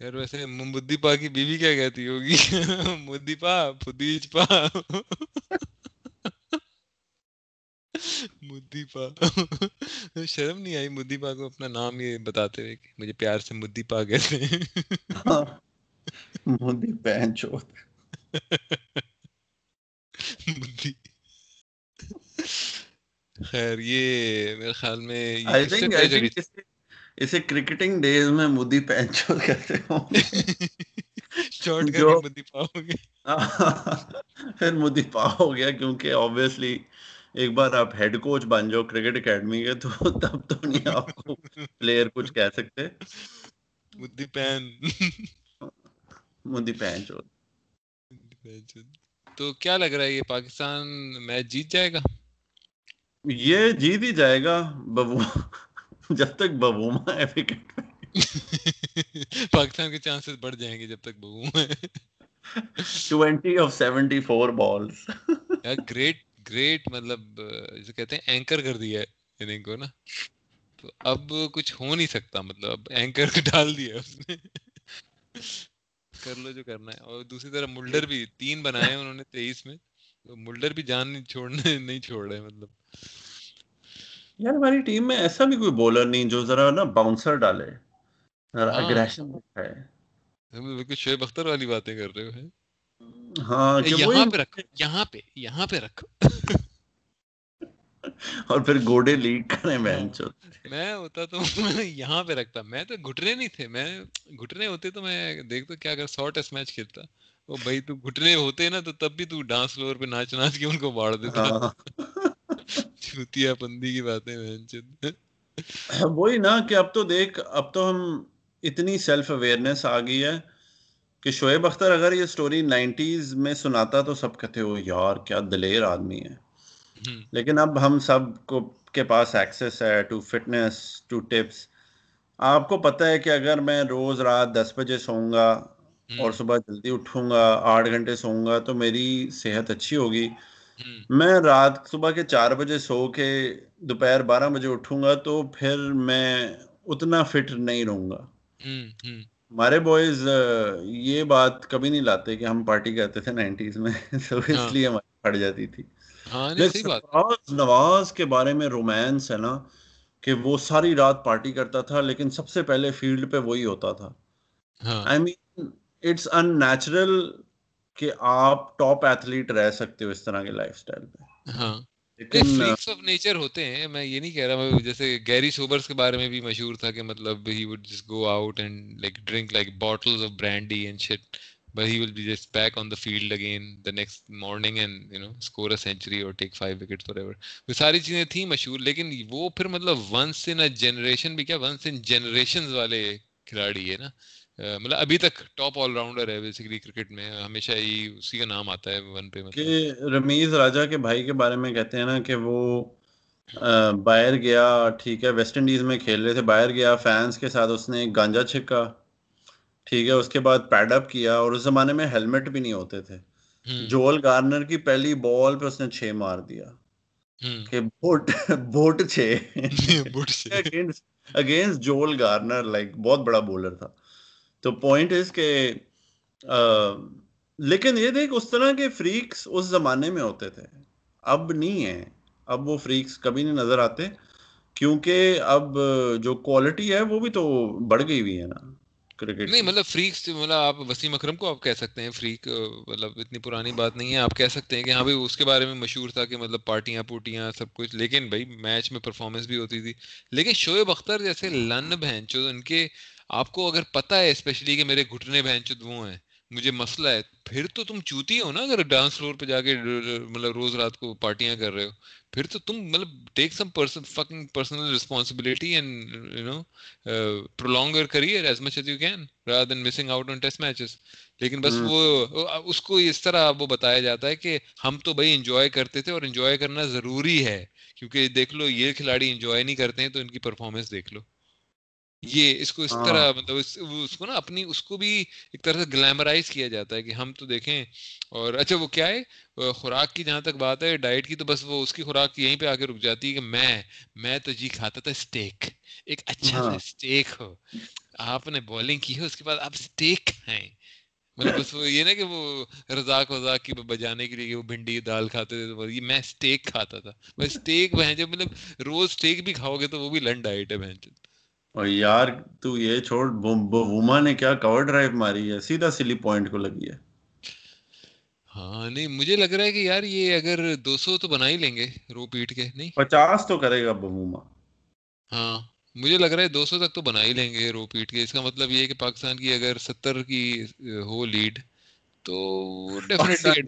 یار ویسے ممبدی پا کی بیوی کیا کہتی ہوگی؟ [LAUGHS] مدی پا پدیج پا. [LAUGHS] مدی پا [LAUGHS] شرم نہیں آئی مدی پا کو اپنا نام یہ بتاتے ہوئے کہ مجھے پیار سے مدی پا کہتے ہیں۔
مدی پہن چوت۔
مدی۔ خیر یہ میرے خیال میں
اسے کرکٹنگ ڈیز میں مدی پہن چوت کہتے ہوں۔
شارٹ کر کے مدی پا ہو
گیا [LAUGHS] پھر مدی پا ہو گیا کیونکہ آبویسلی ایک بار آپ ہیڈ کوچ بن جاؤ کرکٹ اکیڈمی کے تو تب تو نہیں آپ کو پلیئر کچھ کہہ سکتے۔
مدی پین
مدی پین چو
تو کیا لگ رہا ہے یہ پاکستان میچ جیت جائے گا؟
یہ جیت ہی جائے گا ببو۔ جب تک ببوما ہے وکٹ
پاکستان کے چانسز بڑھ جائیں گے جب تک ببوما ہے۔
20 آف 74 بالز
گریٹ گریٹ مطلب جسے کہتے ہیں اینکر کر دیا ہے اننگ کو نا۔ تو اب کچھ ہو نہیں سکتا مطلب اینکر [LAUGHS] ڈال دیا اس نے۔ کر لو جو کرنا ہے۔ اور دوسری طرف ملڈر بھی تین بنائے انہوں نے تیئیس میں۔ تو ملڈر بھی جان نہیں چھوڑنے نہیں چھوڑ رہے مطلب۔
یار ہماری ٹیم میں ایسا بھی کوئی بولر نہیں جو ذرا نا باؤنسر ڈالے۔ اگریشن
ہاں۔ ہے۔ بالکل شعیب اختر والی باتیں کر رہے ہو
ہاں
یہاں پہ یہاں پہ یہاں پہ
اور پھر گوڑے لیک کریں میں
میں ہوتا تو میں یہاں پہ رکھتا میں تو گھٹنے نہیں تھے میں گھٹنے ہوتے تو میں دیکھتا کیا اگر سو ٹیسٹ میچ کھیلتا۔ وہ بھائی تو گھٹنے ہوتے نا تو تب بھی تو ڈانس فلور پہ ناچ ناچ کے ان کو باڑ دیتا۔ ہاں۔ چوتیا پندی کی باتیں
وہی نا کہ اب تو دیکھ اب تو ہم اتنی سیلف اویئرنیس آ گئی ہے۔ کہ شعیب اختر اگر یہ سٹوری نائنٹیز میں سناتا تو سب کہتے ہو یار کیا دلیر آدمی ہے۔ لیکن اب ہم سب کو کے پاس ایکسیس ہے ٹو فٹنس ٹو ٹپس آپ کو پتہ ہے کہ اگر میں روز رات دس بجے سوؤں گا اور صبح جلدی اٹھوں گا آٹھ گھنٹے سوؤں گا تو میری صحت اچھی ہوگی۔ میں رات صبح کے چار بجے سو کے دوپہر بارہ بجے اٹھوں گا تو پھر میں اتنا فٹ نہیں رہوں گا۔ ہمارے بوائز یہ بات کبھی نہیں لاتے کہ ہم پارٹی کرتے تھے نائنٹیز میں [LAUGHS] تو اس ہاں۔ لیے ہماری پڑ جاتی تھی۔ ہاں، نواز کے بارے میں رومانس ہے نا کہ وہ ساری رات پارٹی کرتا تھا لیکن سب سے پہلے فیلڈ پہ وہی ہوتا تھا۔ آئی مین اٹس ان نیچرل کہ آپ ٹاپ ایتھلیٹ رہ سکتے ہو اس طرح کے لائف اسٹائل پہ۔
ہاں۔ آف نیچر ہوتے ہیں میں یہ نہیں کہہ رہا جیسے گیری سوبرس کے بارے میں بھی مشہور تھا کہ مطلب he would just go out and like drink like bottles of brandy and shit but he will be just back on the field again the next morning and you know score a century or take five wickets whatever. وہ ساری چیزیں تھیں مشہور لیکن وہ پھر مطلب once ان generation بھی کیا ونس ان جنریشن والے کھلاڑی ہے نا۔ مطلب ابھی تک ٹاپ آل راؤنڈر ہے بیسیکلی کرکٹ میں ہمیشہ ہی اسی کا نام آتا ہے ون پہ
مطلب کہ رمیز راجا کے بھائی کے بارے میں کہتے ہیں نا کہ وہ باہر گیا ٹھیک ہے ویسٹ انڈیز میں کھیل رہے تھے باہر گیا فینس کے ساتھ اس نے گانجا چھکا ٹھیک ہے اس کے بعد پیڈ اپ کیا اور اس زمانے میں ہیلمٹ بھی نہیں ہوتے تھے۔ جول گارنر کی پہلی بال پہ اس نے چھ مار دیا۔ کہ بوٹ بوٹ چھ۔ اگینسٹ جول گارنر لائک بہت بڑا بولر تھا۔ تو پوائنٹ از کہ لیکن یہ دیکھ اس طرح کے فریکس اس زمانے میں ہوتے تھے۔ اب نہیں ہے۔ اب وہ فریکس کبھی نہیں نظر آتے کیونکہ اب جو کوالٹی ہے وہ بھی تو بڑھ گئی ہوئی ہے نا۔
کرکٹ نہیں مطلب فریک مطلب آپ وسیم اکرم کو آپ کہہ سکتے ہیں فریک مطلب اتنی پرانی بات نہیں ہے۔ آپ کہہ سکتے ہیں کہ ہاں بھائی اس کے بارے میں مشہور تھا کہ مطلب پارٹیاں پوٹیاں سب کچھ۔ لیکن بھائی میچ میں پرفارمنس بھی ہوتی تھی۔ لیکن شعیب اختر جیسے لن بہن چود ان کے آپ کو اگر پتا ہے اسپیشلی کہ میرے گھٹنے بہن چود وہ ہیں مجھے مسئلہ ہے پھر تو تم چوتی ہو نا اگر ڈانس فلور پہ جا کے مطلب روز رات کو پارٹیاں کر رہے ہو پھر تو تم مطلب take some person fucking personal responsibility and you know prolonging your career as much as you can rather than missing out on test matches لیکن بس وہ اس کو اس طرح وہ بتایا جاتا ہے کہ ہم تو بھائی انجوائے کرتے تھے اور انجوائے کرنا ضروری ہے کیونکہ دیکھ لو یہ کھلاڑی انجوائے نہیں کرتے ہیں تو ان کی پرفارمنس دیکھ لو۔ یہ اس کو اس ہاں۔ طرح مطلب اس کو نا اپنی اس کو بھی ایک طرح سے گلیمرائز کیا جاتا ہے کہ ہم تو دیکھیں اور اچھا وہ کیا ہے؟ خوراک کی جہاں تک بات ہے ڈائٹ کی تو بس وہ اس کی خوراک یہیں پہ آ کے رک جاتی ہے کہ میں میں تو جی کھاتا تھا اسٹیک ایک اچھا سا اسٹیک ہاں۔ ہو۔ آپ نے بالنگ کی ہے اس کے بعد آپ اسٹیک کھائیں۔ مطلب بس وہ یہ نا کہ وہ رزاق وزاق کی بجانے کے لیے وہ بھنڈی دال کھاتے تھے تو یہ میں اسٹیک کھاتا تھا۔ بس اسٹیک بہن جب مطلب روز اسٹیک بھی کھاؤ گے تو وہ بھی لنڈ ڈائٹ ہے بہن
اور یار تو یہ چھوڑ ووما نے کیا کور ڈرائیو ماری ہے؟ سیدھا سلی پوائنٹ کو لگی ہے۔
ہاں نہیں مجھے لگ رہا ہے کہ یار یہ اگر دو سو تو بنا ہی لیں گے رو پیٹ کے نہیں؟
پچاس تو کرے گا بوما
ہاں مجھے لگ رہا ہے دو سو تک تو بنا ہی لیں گے رو پیٹ کے۔ اس کا مطلب یہ کہ پاکستان کی اگر ستر کی ہو لیڈ تو ڈیفینیٹلی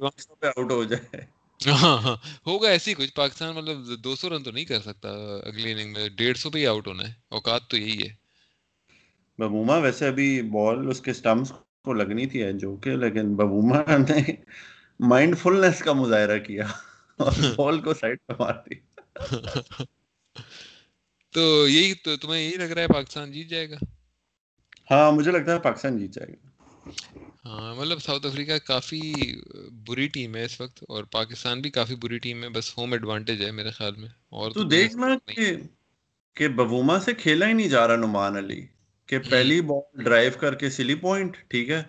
آؤٹ ہو جائے۔ [LAUGHS] ہوگا ایسی کچھ پاکستان مطلب دو سو رن تو نہیں کر سکتا اگلی اننگ میں ڈیڑھ سو پہ ہی آؤٹ ہونا ہے اوقات تو یہی ہے۔
ببوما ویسے ابھی بال اس کے سٹمپس کو لگنی تھی جو کہ لیکن ببوما نے مائنڈ فلنس کا مظاہرہ کیا اور [LAUGHS] بال کو سائڈ پہ مار دی۔
تو یہی تو تمہیں یہی لگ رہا ہے پاکستان جیت جائے گا؟
ہاں مجھے لگتا ہے پاکستان جیت جائے گا۔
ہاں مطلب ساؤتھ افریقہ کافی بری ٹیم ہے اس وقت اور پاکستان بھی کافی بری ٹیم ہے بس ہوم ایڈوانٹیج ہے میرے خیال میں۔ اور
تو دیکھنا کہ کہ ببوما سے کھیلا ہی نہیں جا رہا نعمان علی۔ کہ پہلی بال ڈرائیو کر کے سلی پوائنٹ ٹھیک ہے۔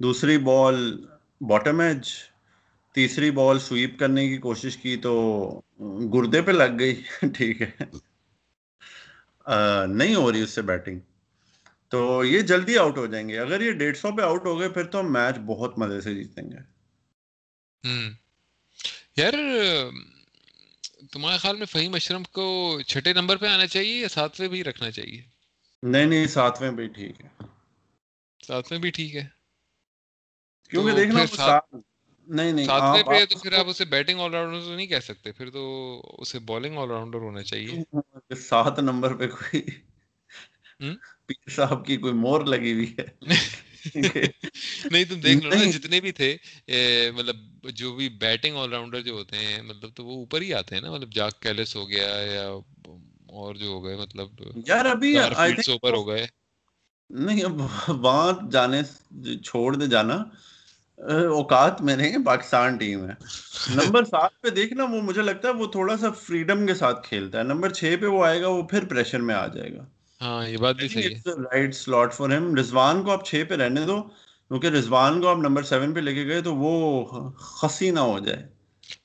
دوسری بال باٹم ایج تیسری بال سویپ کرنے کی کوشش کی تو گردے پہ لگ گئی۔ [LAUGHS] ٹھیک ہے۔ نہیں ہو رہی اس سے بیٹنگ تو یہ جلدی آؤٹ ہو جائیں گے۔ اگر یہ ڈیڑھ سو پہ آؤٹ ہو گئے پھر تو میچ بہت مزے سے جیتیں گے۔
یار تمہارے خیال میں فہیم اشرم کو چھٹے نمبر پہ آنا چاہیے یا ساتویں بھی رکھنا چاہیے؟
نہیں نہیں ساتویں بھی ٹھیک ہے۔
ساتویں بھی ٹھیک ہے۔
کیونکہ دیکھنا نہیں نہیں
ساتویں پہ تو پھر آپ اسے بیٹنگ آل راؤنڈر تو نہیں کہہ سکتے پھر تو اسے بالنگ آل راؤنڈر ہونا چاہیے۔
سات نمبر پہ کوئی پیر صاحب کی کوئی مور لگی ہوئی ہے؟ [LAUGHS]
نہیں تم دیکھ لو نا جتنے بھی تھے مطلب جو بھی بیٹنگ آل راؤنڈر جو ہوتے ہیں مطلب تو وہ اوپر ہی آتے ہیں نا مطلب جاک کیلس ہو گیا یا اور جو ہو گئے مطلب
یار ابھی
اوپر ہو گئے۔
نہیں اب وہاں جانے چھوڑ دے جانا۔ اوقات میں نہیں پاکستان ٹیم ہے۔ نمبر [LAUGHS] سات پہ دیکھنا وہ مجھے لگتا ہے وہ تھوڑا سا فریڈم کے ساتھ کھیلتا ہے۔ نمبر چھ پہ وہ آئے گا وہ پھر پریشر میں آ جائے گا۔
ہاں یہ بات بھی صحیح ہے۔
رائٹ سلاٹ فار ہم رضوان کو آپ چھ پہ رہنے دو کیونکہ رضوان کو آپ نمبر سیون پہ لے کے گئے تو وہ خسی نہ ہو جائے۔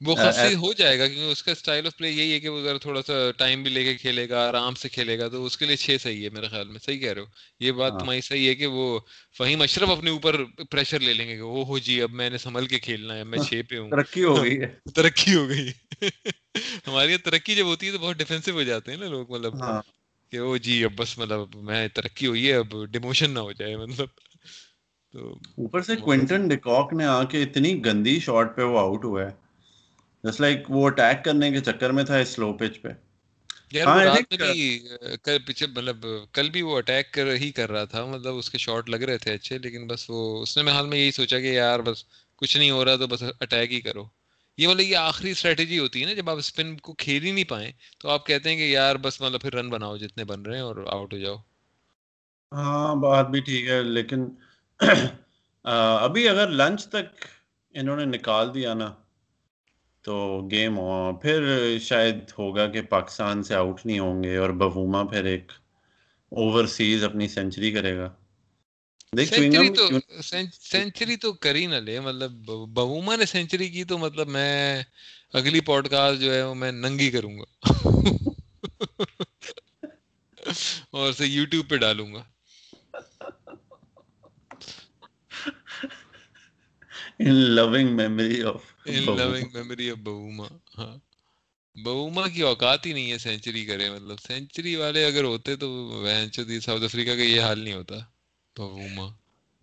وہ خاصی ہو جائے گا کیونکہ اس کا اسٹائل آف پلے یہی ہے کہ وہ ذرا تھوڑا سا ٹائم بھی لے کے کھیلے گا آرام سے کھیلے گا تو اس کے لیے چھ صحیح ہے میرے خیال میں۔ صحیح کہہ رہے ہو۔ یہ بات تمہاری صحیح ہے کہ وہ فہیم اشرف اپنے اوپر پریشر لے لیں گے کہ وہ ہو جی اب میں نے سنبھل کے کھیلنا ہے میں چھ پہ ہوں۔
ترقی ہو گئی ہے۔
ترقی ہو گئی۔ [LAUGHS] ہماری ترقی جب ہوتی ہے تو بہت ڈیفینسو ہو جاتے ہیں نا لوگ مطلب کہ وہ جی اب بس مطلب میں ترقی ہوئی ہے اب ڈیموشن نہ ہو جائے مطلب۔
تو اوپر سے کوئنٹن ڈیکاک نے آ کے اتنی گندی شاٹ پہ وہ آؤٹ ہوا ہے۔ جس لائک وہ اٹیک کرنے کے چکر میں تھا سلو پچ پہ۔
ہاں، پیچھے مطلب کل بھی وہ اٹیک ہی کر رہا تھا مطلب اس کے شاٹ لگ رہے تھے اچھے لیکن بس وہ اس نے حال میں یہی سوچا کہ یار بس کچھ نہیں ہو رہا تو بس اٹیک ہی کرو۔ یہ مطلب یہ آخری اسٹریٹجی ہوتی ہے نا، جب آپ اسپن کو کھیل ہی نہیں پائیں، تو آپ کہتے ہیں کہ یار بس مطلب پھر رن بناؤ جتنے بن رہے ہیں اور آؤٹ ہو جاؤ۔
ہاں بات بھی ٹھیک ہے، لیکن ابھی اگر لنچ تک انہوں نے نکال دیا نا، تو گیم پھر شاید ہوگا کہ پاکستان سے آؤٹ نہیں ہوں گے اور بوما پھر ایک اوورسیز اپنی سینچری کرے گا۔
سینچری تو کر ہی نہ لے مطلب بوما نے سینچری کی تو مطلب میں اگلی پوڈ کاسٹ جو ہے وہ میں ننگی کروں گا۔ [LAUGHS] اور اسے یوٹیوب پہ ڈالوں گا۔
ان لونگ میموری آف
بہوما کی اوقات ہی نہیں ہے سینچری کرے مطلب سینچری والے اگر ہوتے تو ساؤتھ افریقہ کا یہ حال نہیں ہوتا۔ بہوما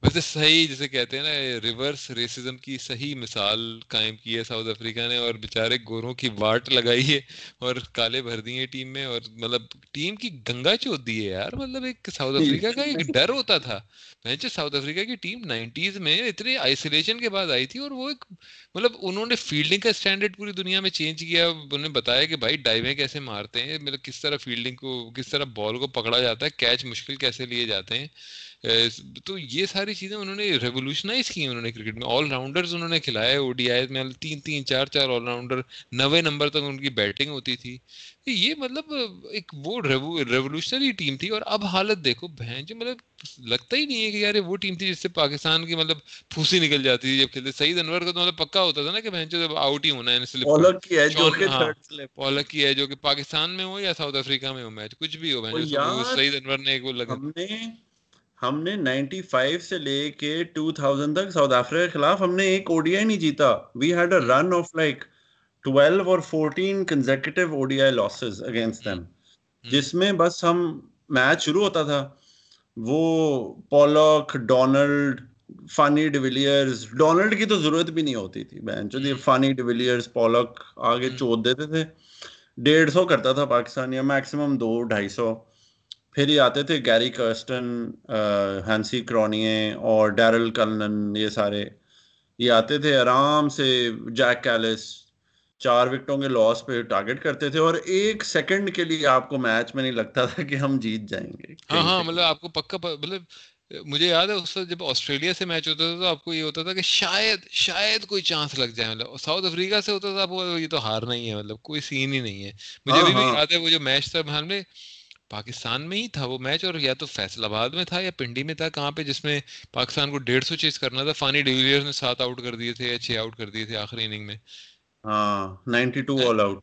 ویسے صحیح جسے کہتے ہیں نا ریورس ریسزم کی صحیح مثال قائم کی ہے ساؤتھ افریقہ نے اور بےچارے گوروں کی واٹ لگائی ہے اور کالے بھر دیے ٹیم میں اور مطلب ٹیم کی گنگا چوت دی ہے یار۔ مطلب ایک ساؤتھ افریقہ کا ایک ڈر ہوتا تھا۔ ساؤتھ افریقہ کی ٹیم نائنٹیز میں اتنے آئسولیشن کے بعد آئی تھی اور وہ ایک مطلب انہوں نے فیلڈنگ کا اسٹینڈرڈ پوری دنیا میں چینج کیا۔ انہوں نے بتایا کہ بھائی ڈائیویں کیسے مارتے ہیں؟ مطلب کس طرح فیلڈنگ کو کس طرح بال کو پکڑا جاتا ہے؟ کیچ مشکل کیسے لیے جاتے ہیں؟ تو یہ ساری چیزیں انہوں نے ریولیوشنائز کی انہوں نے کرکٹ میں. آل راؤنڈرز انہوں نے کھلائے او ڈی آئی میں تین تین چار چار آل راؤنڈر نوے نمبر تک ان کی بیٹنگ ہوتی تھی. یہ مطلب ایک وہ ریولیوشنری ٹیم تھی اور اب حالت دیکھو بہن جو مطلب لگتا ہی نہیں ہے کہ یار وہ ٹیم تھی جس سے پاکستان کی مطلب پھوسی نکل جاتی تھی. جب کھیلتے سعید انور کا تو مطلب پکا ہوتا تھا نا کہ بہن جب آؤٹ ہی ہونا ہے پولک کی ہے جو کہ پاکستان میں ہو یا ساؤتھ افریقہ میں ہو میچ کچھ بھی ہو بہن سعید انور نے ایک وہ لگا
ہم نے نائنٹی فائیو سے لے کے ٹو تھاؤزینڈ تک ساؤتھ افریقہ کے خلاف ہم نے ایک او ڈی آئی نہیں جیتا۔ We had a run of like twelve اور fourteen consecutive O D I losses against them جس میں بس ہم میچ شروع ہوتا تھا۔ وہ Pollock Donald Fanie de Villiers Donald کی تو ضرورت بھی نہیں ہوتی تھی بہن۔ جو فانی ڈیویلیئرز پولک آگے چوت دیتے تھے۔ ڈیڑھ سو کرتا تھا پاکستان یا میکسیمم دو ڈھائی سو۔ پھر یہ آتے تھے گیری کرسٹن ہینسی کرونیے اور ڈیرل کلنن یہ سارے یہ آتے تھے آرام سے جیک کیلس چار وکٹوں کے لاس پہ ٹارگیٹ کرتے تھے اور ایک سیکنڈ کے لیے آپ کو میچ میں نہیں لگتا تھا کہ ہم جیت جائیں گے
ہاں ہاں مطلب آپ کو پکا مطلب مجھے یاد ہے اس وقت جب آسٹریلیا سے میچ ہوتا تھا تو آپ کو یہ ہوتا تھا کہ شاید شاید کوئی چانس لگ جائے مطلب ساؤتھ افریقہ سے ہوتا تھا آپ کو یہ تو ہارنا ہی ہے مطلب کوئی سین ہی نہیں ہے مجھے ابھی بھی ہاں، ہاں۔ یاد ہے وہ جو میچ تھا ہم نے پاکستان میں ہی تھا وہ میچ اور یا تو فیصل آباد میں تھا یا پنڈی میں تھا کہاں پہ جس میں پاکستان کو ڈیڑھ سو چیز کرنا تھا۔ فانی ڈیویلیئر نے سات آؤٹ کر دیے تھے یا چھ آؤٹ کر دیے تھے آخری اننگ میں۔
ہاں ninety two all out.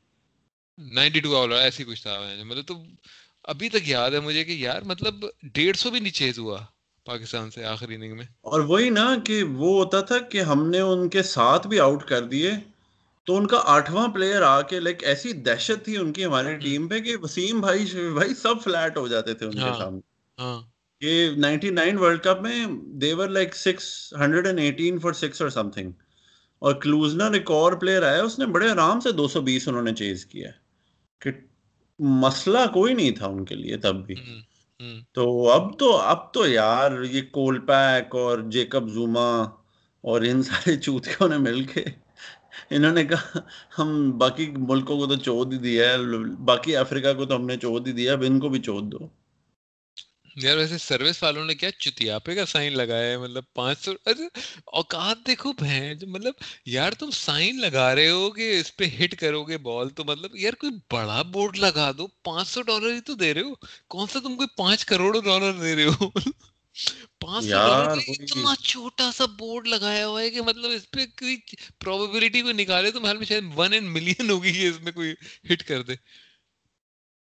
Ninety two all ایسی کچھ تھا۔ مطلب تو ابھی تک یاد ہے مجھے کہ یار مطلب ڈیڑھ سو بھی نہیں چیز ہوا پاکستان سے آخری اننگ میں۔
اور وہی نا کہ وہ ہوتا تھا کہ ہم نے ان کے ساتھ بھی آؤٹ کر دیے۔ تو ان کا آٹھواں پلیئر آ کے لائک ایسی دہشت تھی ان کی ہماری ٹیم پہ کہ وسیم بھائی بھائی سب فلیٹ ہو جاتے تھے ان کے ہاں، سامنے۔ ہاں۔ نائنٹی نائن ورلڈ کپ میں they were like six hundred and eighteen for six اور سم تھنگ اور ایک اور پلیئر آیا اس نے بڑے آرام سے دو سو بیس انہوں نے چیز کیا۔ کہ مسئلہ کوئی نہیں تھا ان کے لیے تب بھی۔ تو اب تو اب تو یار یہ کول پیک اور جیکب زوما اور ان سارے چوتوں نے مل کے انہوں نے کہا، ہم باقی ملکوں کو تو چوت ہی دیا ہے، باقی افریقہ کو تو ہم نے چوت ہی دیا اب ان کو بھی چوت دو۔
یار، ویسے سروس والوں نے کیا چتیاپے کا سائن لگایا ہے؟ مطلب پانچ سو اوقات دیکھو بہن مطلب یار تم سائن لگا رہے ہو کہ اس پہ ہٹ کرو گے بال، تو مطلب یار کوئی بڑا بورڈ لگا دو، پانچ سو ڈالر ہی تو دے رہے ہو۔ کون سا تم کوئی پانچ کروڑ ڈالر دے رہے ہو؟ [LAUGHS] پانچ اتنا چھوٹا سا بورڈ لگایا ہوا ہے کہ مطلب اس پہ کوئی پروبیبلٹی کو نکالے تو میں شاید ون ان ملین ہوگی کہ اس میں کوئی ہٹ کر دے۔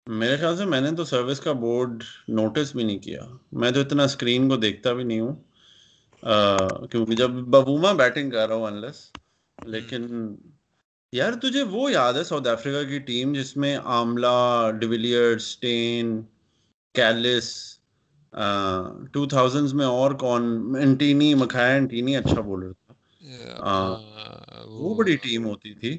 میرے خیال سے میں نے تو سروس کا بورڈ نوٹس بھی نہیں کیا۔ میں تو اتنا اسکرین کو دیکھتا بھی نہیں ہوں۔ کیونکہ جب ببوما بیٹنگ کر رہا ہوں انلس لیکن یار تجھے وہ یاد ہے ساؤتھ افریقہ کی ٹیم جس میں Amla de Villiers Steyn Kallis two thousand میں اور کون انٹینی مکھایا انٹینی اچھا بولر تھا وہ بڑی ٹیم ہوتی تھی۔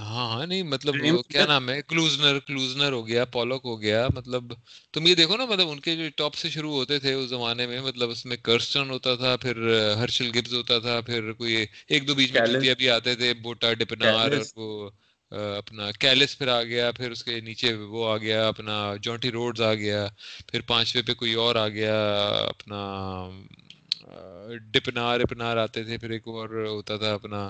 ہاں ہاں نہیں مطلب کیا نام ہے؟ کلوزنر کلوزنر ہو گیا پولک ہو گیا مطلب تم یہ دیکھو نا مطلب ان کے جو ٹاپ سے شروع ہوتے تھے اس زمانے میں مطلب اس میں کرسٹن ہوتا تھا پھر ہرشل گبز ہوتا تھا پھر کوئی ایک دو بیچ میں بھی آتے تھے بوٹا ڈپنار اور وہ اپنا کیلس پھر آ گیا پھر اس کے نیچے وہ آ گیا اپنا جونٹی روڈز آ گیا پھر پانچویں پہ کوئی اور آ گیا اپنا ڈپنار اپنار آتے تھے پھر ایک اور ہوتا تھا اپنا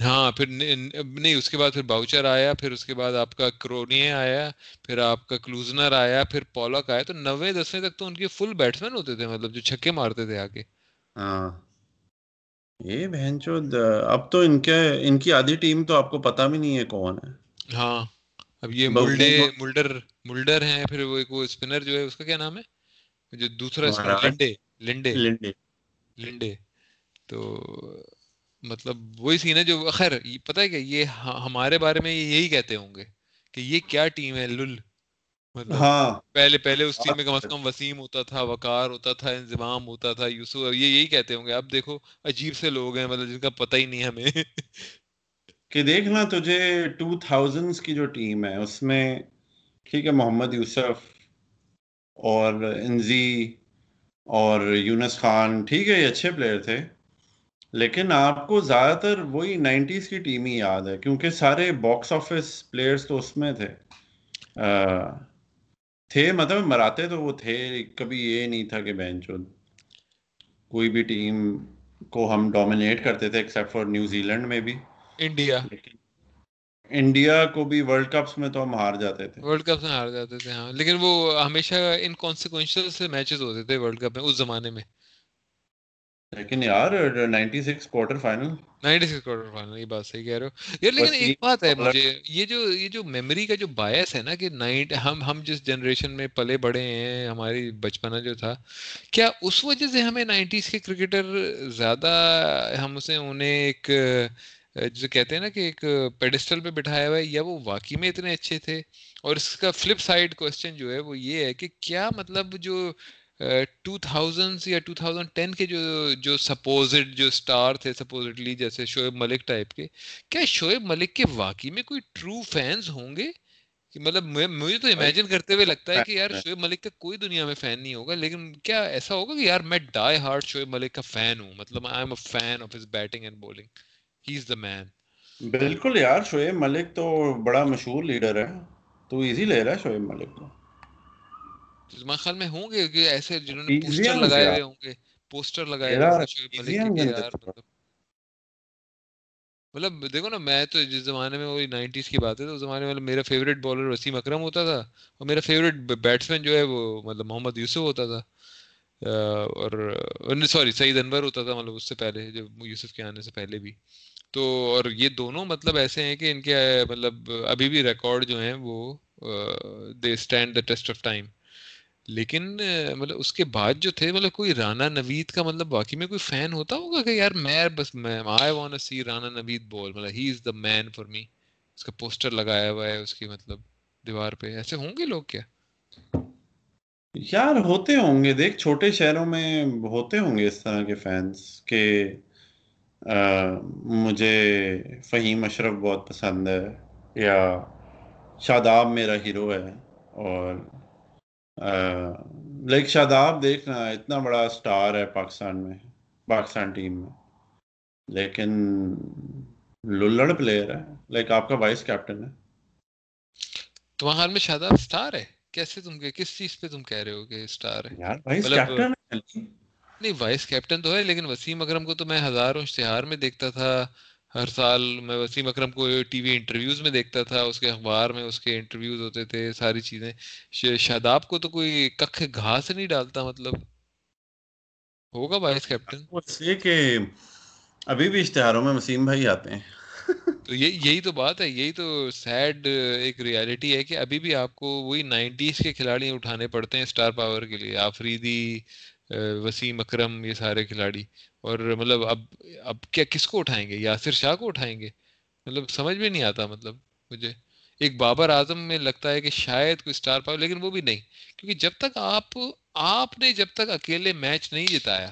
ہاں پھر نہیں اس کے بعد پھر باؤچر آیا پھر اس کے بعد آپ کا کرونی آیا پھر آپ کا کلوزنر آیا پھر پولک آیا تو نوے دسویں تک تو ان کے فل بیٹسمین ہوتے تھے مطلب جو چھکے مارتے تھے آگے۔
ہاں۔ یہ بہن چود اب تو ان کے ان کی آدھی ٹیم تو آپ کو پتا بھی نہیں ہے کون ہے۔
ہاں اب یہ ملڈے ملڈر ملڈر ہیں پھر وہ ایک وہ اسپنر جو ہے اس کا کیا نام ہے؟ جو دوسرا لنڈے لنڈے۔ لنڈے۔ لنڈے۔ تو مطلب وہی سین ہے جو خیر پتہ ہے کہ یہ ہمارے بارے میں یہی کہتے ہوں گے کہ یہ کیا ٹیم ہے لل۔ ہاں۔ پہلے پہلے اس ٹیم میں کم از کم وسیم ہوتا تھا وقار ہوتا تھا انضمام ہوتا تھا یوسف یہ یہی کہتے ہوں گے۔ اب دیکھو عجیب سے لوگ ہیں مطلب جن کا پتہ ہی نہیں ہمیں۔
کہ دیکھنا تجھے ٹو تھاؤزنڈ کی جو ٹیم ہے اس میں ٹھیک ہے محمد یوسف اور انزی اور یونس خان ٹھیک ہے یہ اچھے پلیئر تھے۔ لیکن آپ کو زیادہ تر وہی نائنٹیز کی ٹیم ہی یاد ہے کیونکہ سارے باکس آفس پلیئرس تو اس میں تھے۔ تھے مطلب مراتے تو وہ تھے کبھی یہ نہیں تھا کہ بینچ کوئی بھی ٹیم کو ہم ڈومینیٹ کرتے تھے ایکسیپٹ فار نیوزی لینڈ میں بھی۔
انڈیا
انڈیا کو بھی ورلڈ کپس میں تو ہم ہار جاتے تھے۔
ورلڈ کپس میں ہار جاتے تھے ہاں۔ لیکن وہ ہمیشہ انکانسیکوینشل سے میچز ہوتے تھے ورلڈ کپ میں اس زمانے میں۔
لیکن یار 96 کوارٹر فائنل
96 کوارٹر فائنل یہ بات صحیح کہہ رہے ہو۔ یار لیکن ایک بات ہے مجھے یہ جو یہ جو میموری کا جو بایس ہے نا کہ نائٹ ہم ہم جس جنریشن میں پلے بڑے ہیں ہماری بچپنا جو تھا کیا اس وجہ سے ہمیں نائنٹیز کے کرکٹر زیادہ ہم اسے انہیں ایک جسے کہتے ہیں نا کہ ایک پیڈسٹل پہ بٹھایا ہوا ہے یا وہ واقعی میں اتنے اچھے تھے؟ اور اس کا فلپ سائڈ کوشچن جو ہے وہ یہ ہے کہ کیا مطلب جو ٹو تھاؤزنڈ یا ٹو تھاؤزنڈ ٹین کے جو جو سپوزڈ جو اسٹار تھے سپوزڈلی جیسے شعیب ملک ٹائپ کے، کیا شعیب ملک کے واقعی میں کوئی ٹرو فینس ہوں گے؟ مطلب مجھے تو امیجن کرتے ہوئے لگتا ہے کہ یار شعیب ملک کا کوئی دنیا میں فین نہیں ہوگا، لیکن کیا ایسا ہوگا کہ یار میں ڈائی ہارٹ شعیب ملک کا فین ہوں؟ مطلب I am a fan of his batting and bowling he is the man
بالکل یار، شعیب ملک تو بڑا مشہور لیڈر ہے، تو ایزی لے رہا ہے شعیب ملک کو
میرے خیال میں ہوں گے کہ ایسے جنہوں نے پوسٹر لگائے ہوئے ہوں گے؟ پوسٹر لگائے ہوئے یار مطلب مطلب دیکھو نا میں تو جس زمانے میں وہی نائنٹیز کی بات ہے تو اس زمانے میں میرا فیوریٹ بالر وسیم اکرم ہوتا تھا اور میرا فیوریٹ بیٹسمین جو ہے وہ مطلب محمد یوسف ہوتا تھا۔ اور سوری سعید انور ہوتا تھا مطلب اس سے پہلے جب یوسف کے آنے سے پہلے بھی۔ تو اور یہ دونوں مطلب ایسے ہیں کہ ان کے مطلب ابھی بھی ریکارڈ جو ہیں وہ they stand the test of time لیکن مطلب اس کے بعد جو تھے مطلب کوئی رانا نوید کا مطلب باقی میں کوئی فین ہوتا ہوگا کہ یار میں بس، میں آئی وانٹ سی رانا نوید بول مطلب ہی is the main for me اس کا پوسٹر لگایا ہوا ہے، اس کی مطلب دیوار پہ۔ ایسے ہوں گے لوگ کیا؟
یار ہوتے ہوں گے۔ دیکھ، چھوٹے شہروں میں ہوتے ہوں گے اس طرح کے فینس کہ مجھے فہیم اشرف بہت پسند ہے یا شاداب میرا ہیرو ہے اور لائک شاداب دیکھنا اتنا بڑا سٹار ہے پاکستان میں پاکستان ٹیم میں۔ لیکن لڑ پلیئر ہے لائک آپ کا وائس کیپٹن ہے۔
تمہارے حال میں شاداب سٹار ہے؟ کیسے تم کے کس چیز پہ تم کہہ رہے ہو کہ سٹار ہے؟ یار وائس مطلب کیپٹن ہے۔ نہیں وائس کیپٹن تو ہے لیکن وسیم اکرم کو تو میں ہزاروں اشتہار میں دیکھتا تھا۔ ہر سال میں وسیم اکرم کو ٹی وی انٹرویوز میں دیکھتا تھا اس کے اخبار میں اس کے انٹرویوز ہوتے تھے ساری چیزیں۔ شاداب کو تو کوئی ککھ گھاس نہیں ڈالتا مطلب۔ ہوگا وائس کیپٹن؟
کہ ابھی بھی اشتہاروں میں وسیم بھائی آتے ہیں۔
تو یہی تو بات ہے یہی تو سیڈ ایک ریالٹی ہے کہ ابھی بھی آپ کو وہی نائنٹیز کے کھلاڑی اٹھانے پڑتے ہیں اسٹار پاور کے لیے آفریدی وسیم اکرم یہ سارے کھلاڑی۔ اور مطلب اب اب کیا کس کو اٹھائیں گے؟ یاسر شاہ کو اٹھائیں گے؟ مطلب سمجھ میں نہیں آتا مطلب مجھے۔ ایک بابر اعظم میں لگتا ہے کہ شاید کوئی اسٹار پاور لیکن وہ بھی نہیں۔ کیونکہ جب تک آپ آپ نے جب تک اکیلے میچ نہیں جتایا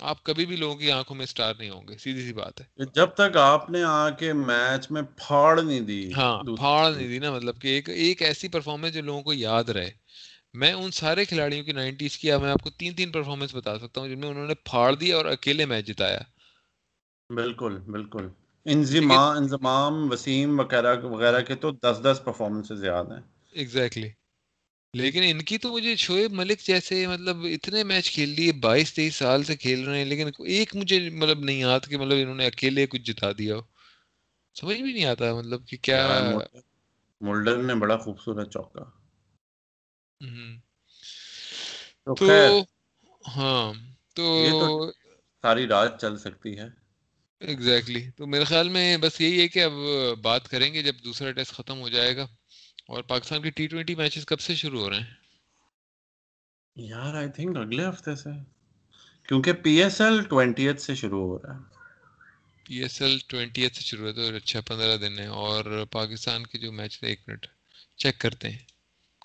آپ کبھی بھی لوگوں کی آنکھوں میں اسٹار نہیں ہوں گے۔ سیدھی سی بات ہے۔
جب تک آپ نے آ کے میچ میں پھاڑ نہیں دی
ہاں پھاڑ نہیں دی نا مطلب کہ ایک ایک ایسی پرفارمنس جو لوگوں کو یاد رہے۔ میں ان سارے کھلاڑیوں کی نائنٹیز کی میں آپ کو تین تین پرفارمنس بتا سکتا ہوں جن میں انہوں نے پھاڑ دیا اور اکیلے میچ جتایا۔
بالکل بالکل۔ انضمام انضمام وسیم وغیرہ وغیرہ کے تو دس دس پرفارمنس زیادہ ہیں۔
ایگزیکٹلی لیکن ان کی تو مجھے شعیب ملک جیسے مطلب اتنے میچ کھیل لیے بائیس تیئیس سال سے کھیل رہے ہیں لیکن ایک مجھے مطلب نہیں آتا کہ مطلب انہوں نے اکیلے کچھ جتا دیا ہو۔ سمجھ بھی نہیں آتا مطلب کہ کیا
مولڈر نے بڑا خوبصورت چوکا۔
تو ہاں تو
ساری رات چل سکتی ہے۔
ایگزیکٹلی تو میرے خیال میں بس یہی ہے کہ اب بات کریں گے جب دوسرا ٹیسٹ ختم ہو جائے گا۔ اور پاکستان کے ٹی ٹوینٹی میچز کب سے شروع ہو رہے ہیں؟
یار آئی تھنک اگلے ہفتے سے۔ کیونکہ پی ایس ایل ٹوینٹی سے شروع ہو رہا ہے۔
پی ایس ایل ٹوینٹی سے شروع ہے تو اچھا پندرہ دن ہے۔ اور پاکستان کے جو میچ ایک منٹ چیک کرتے ہیں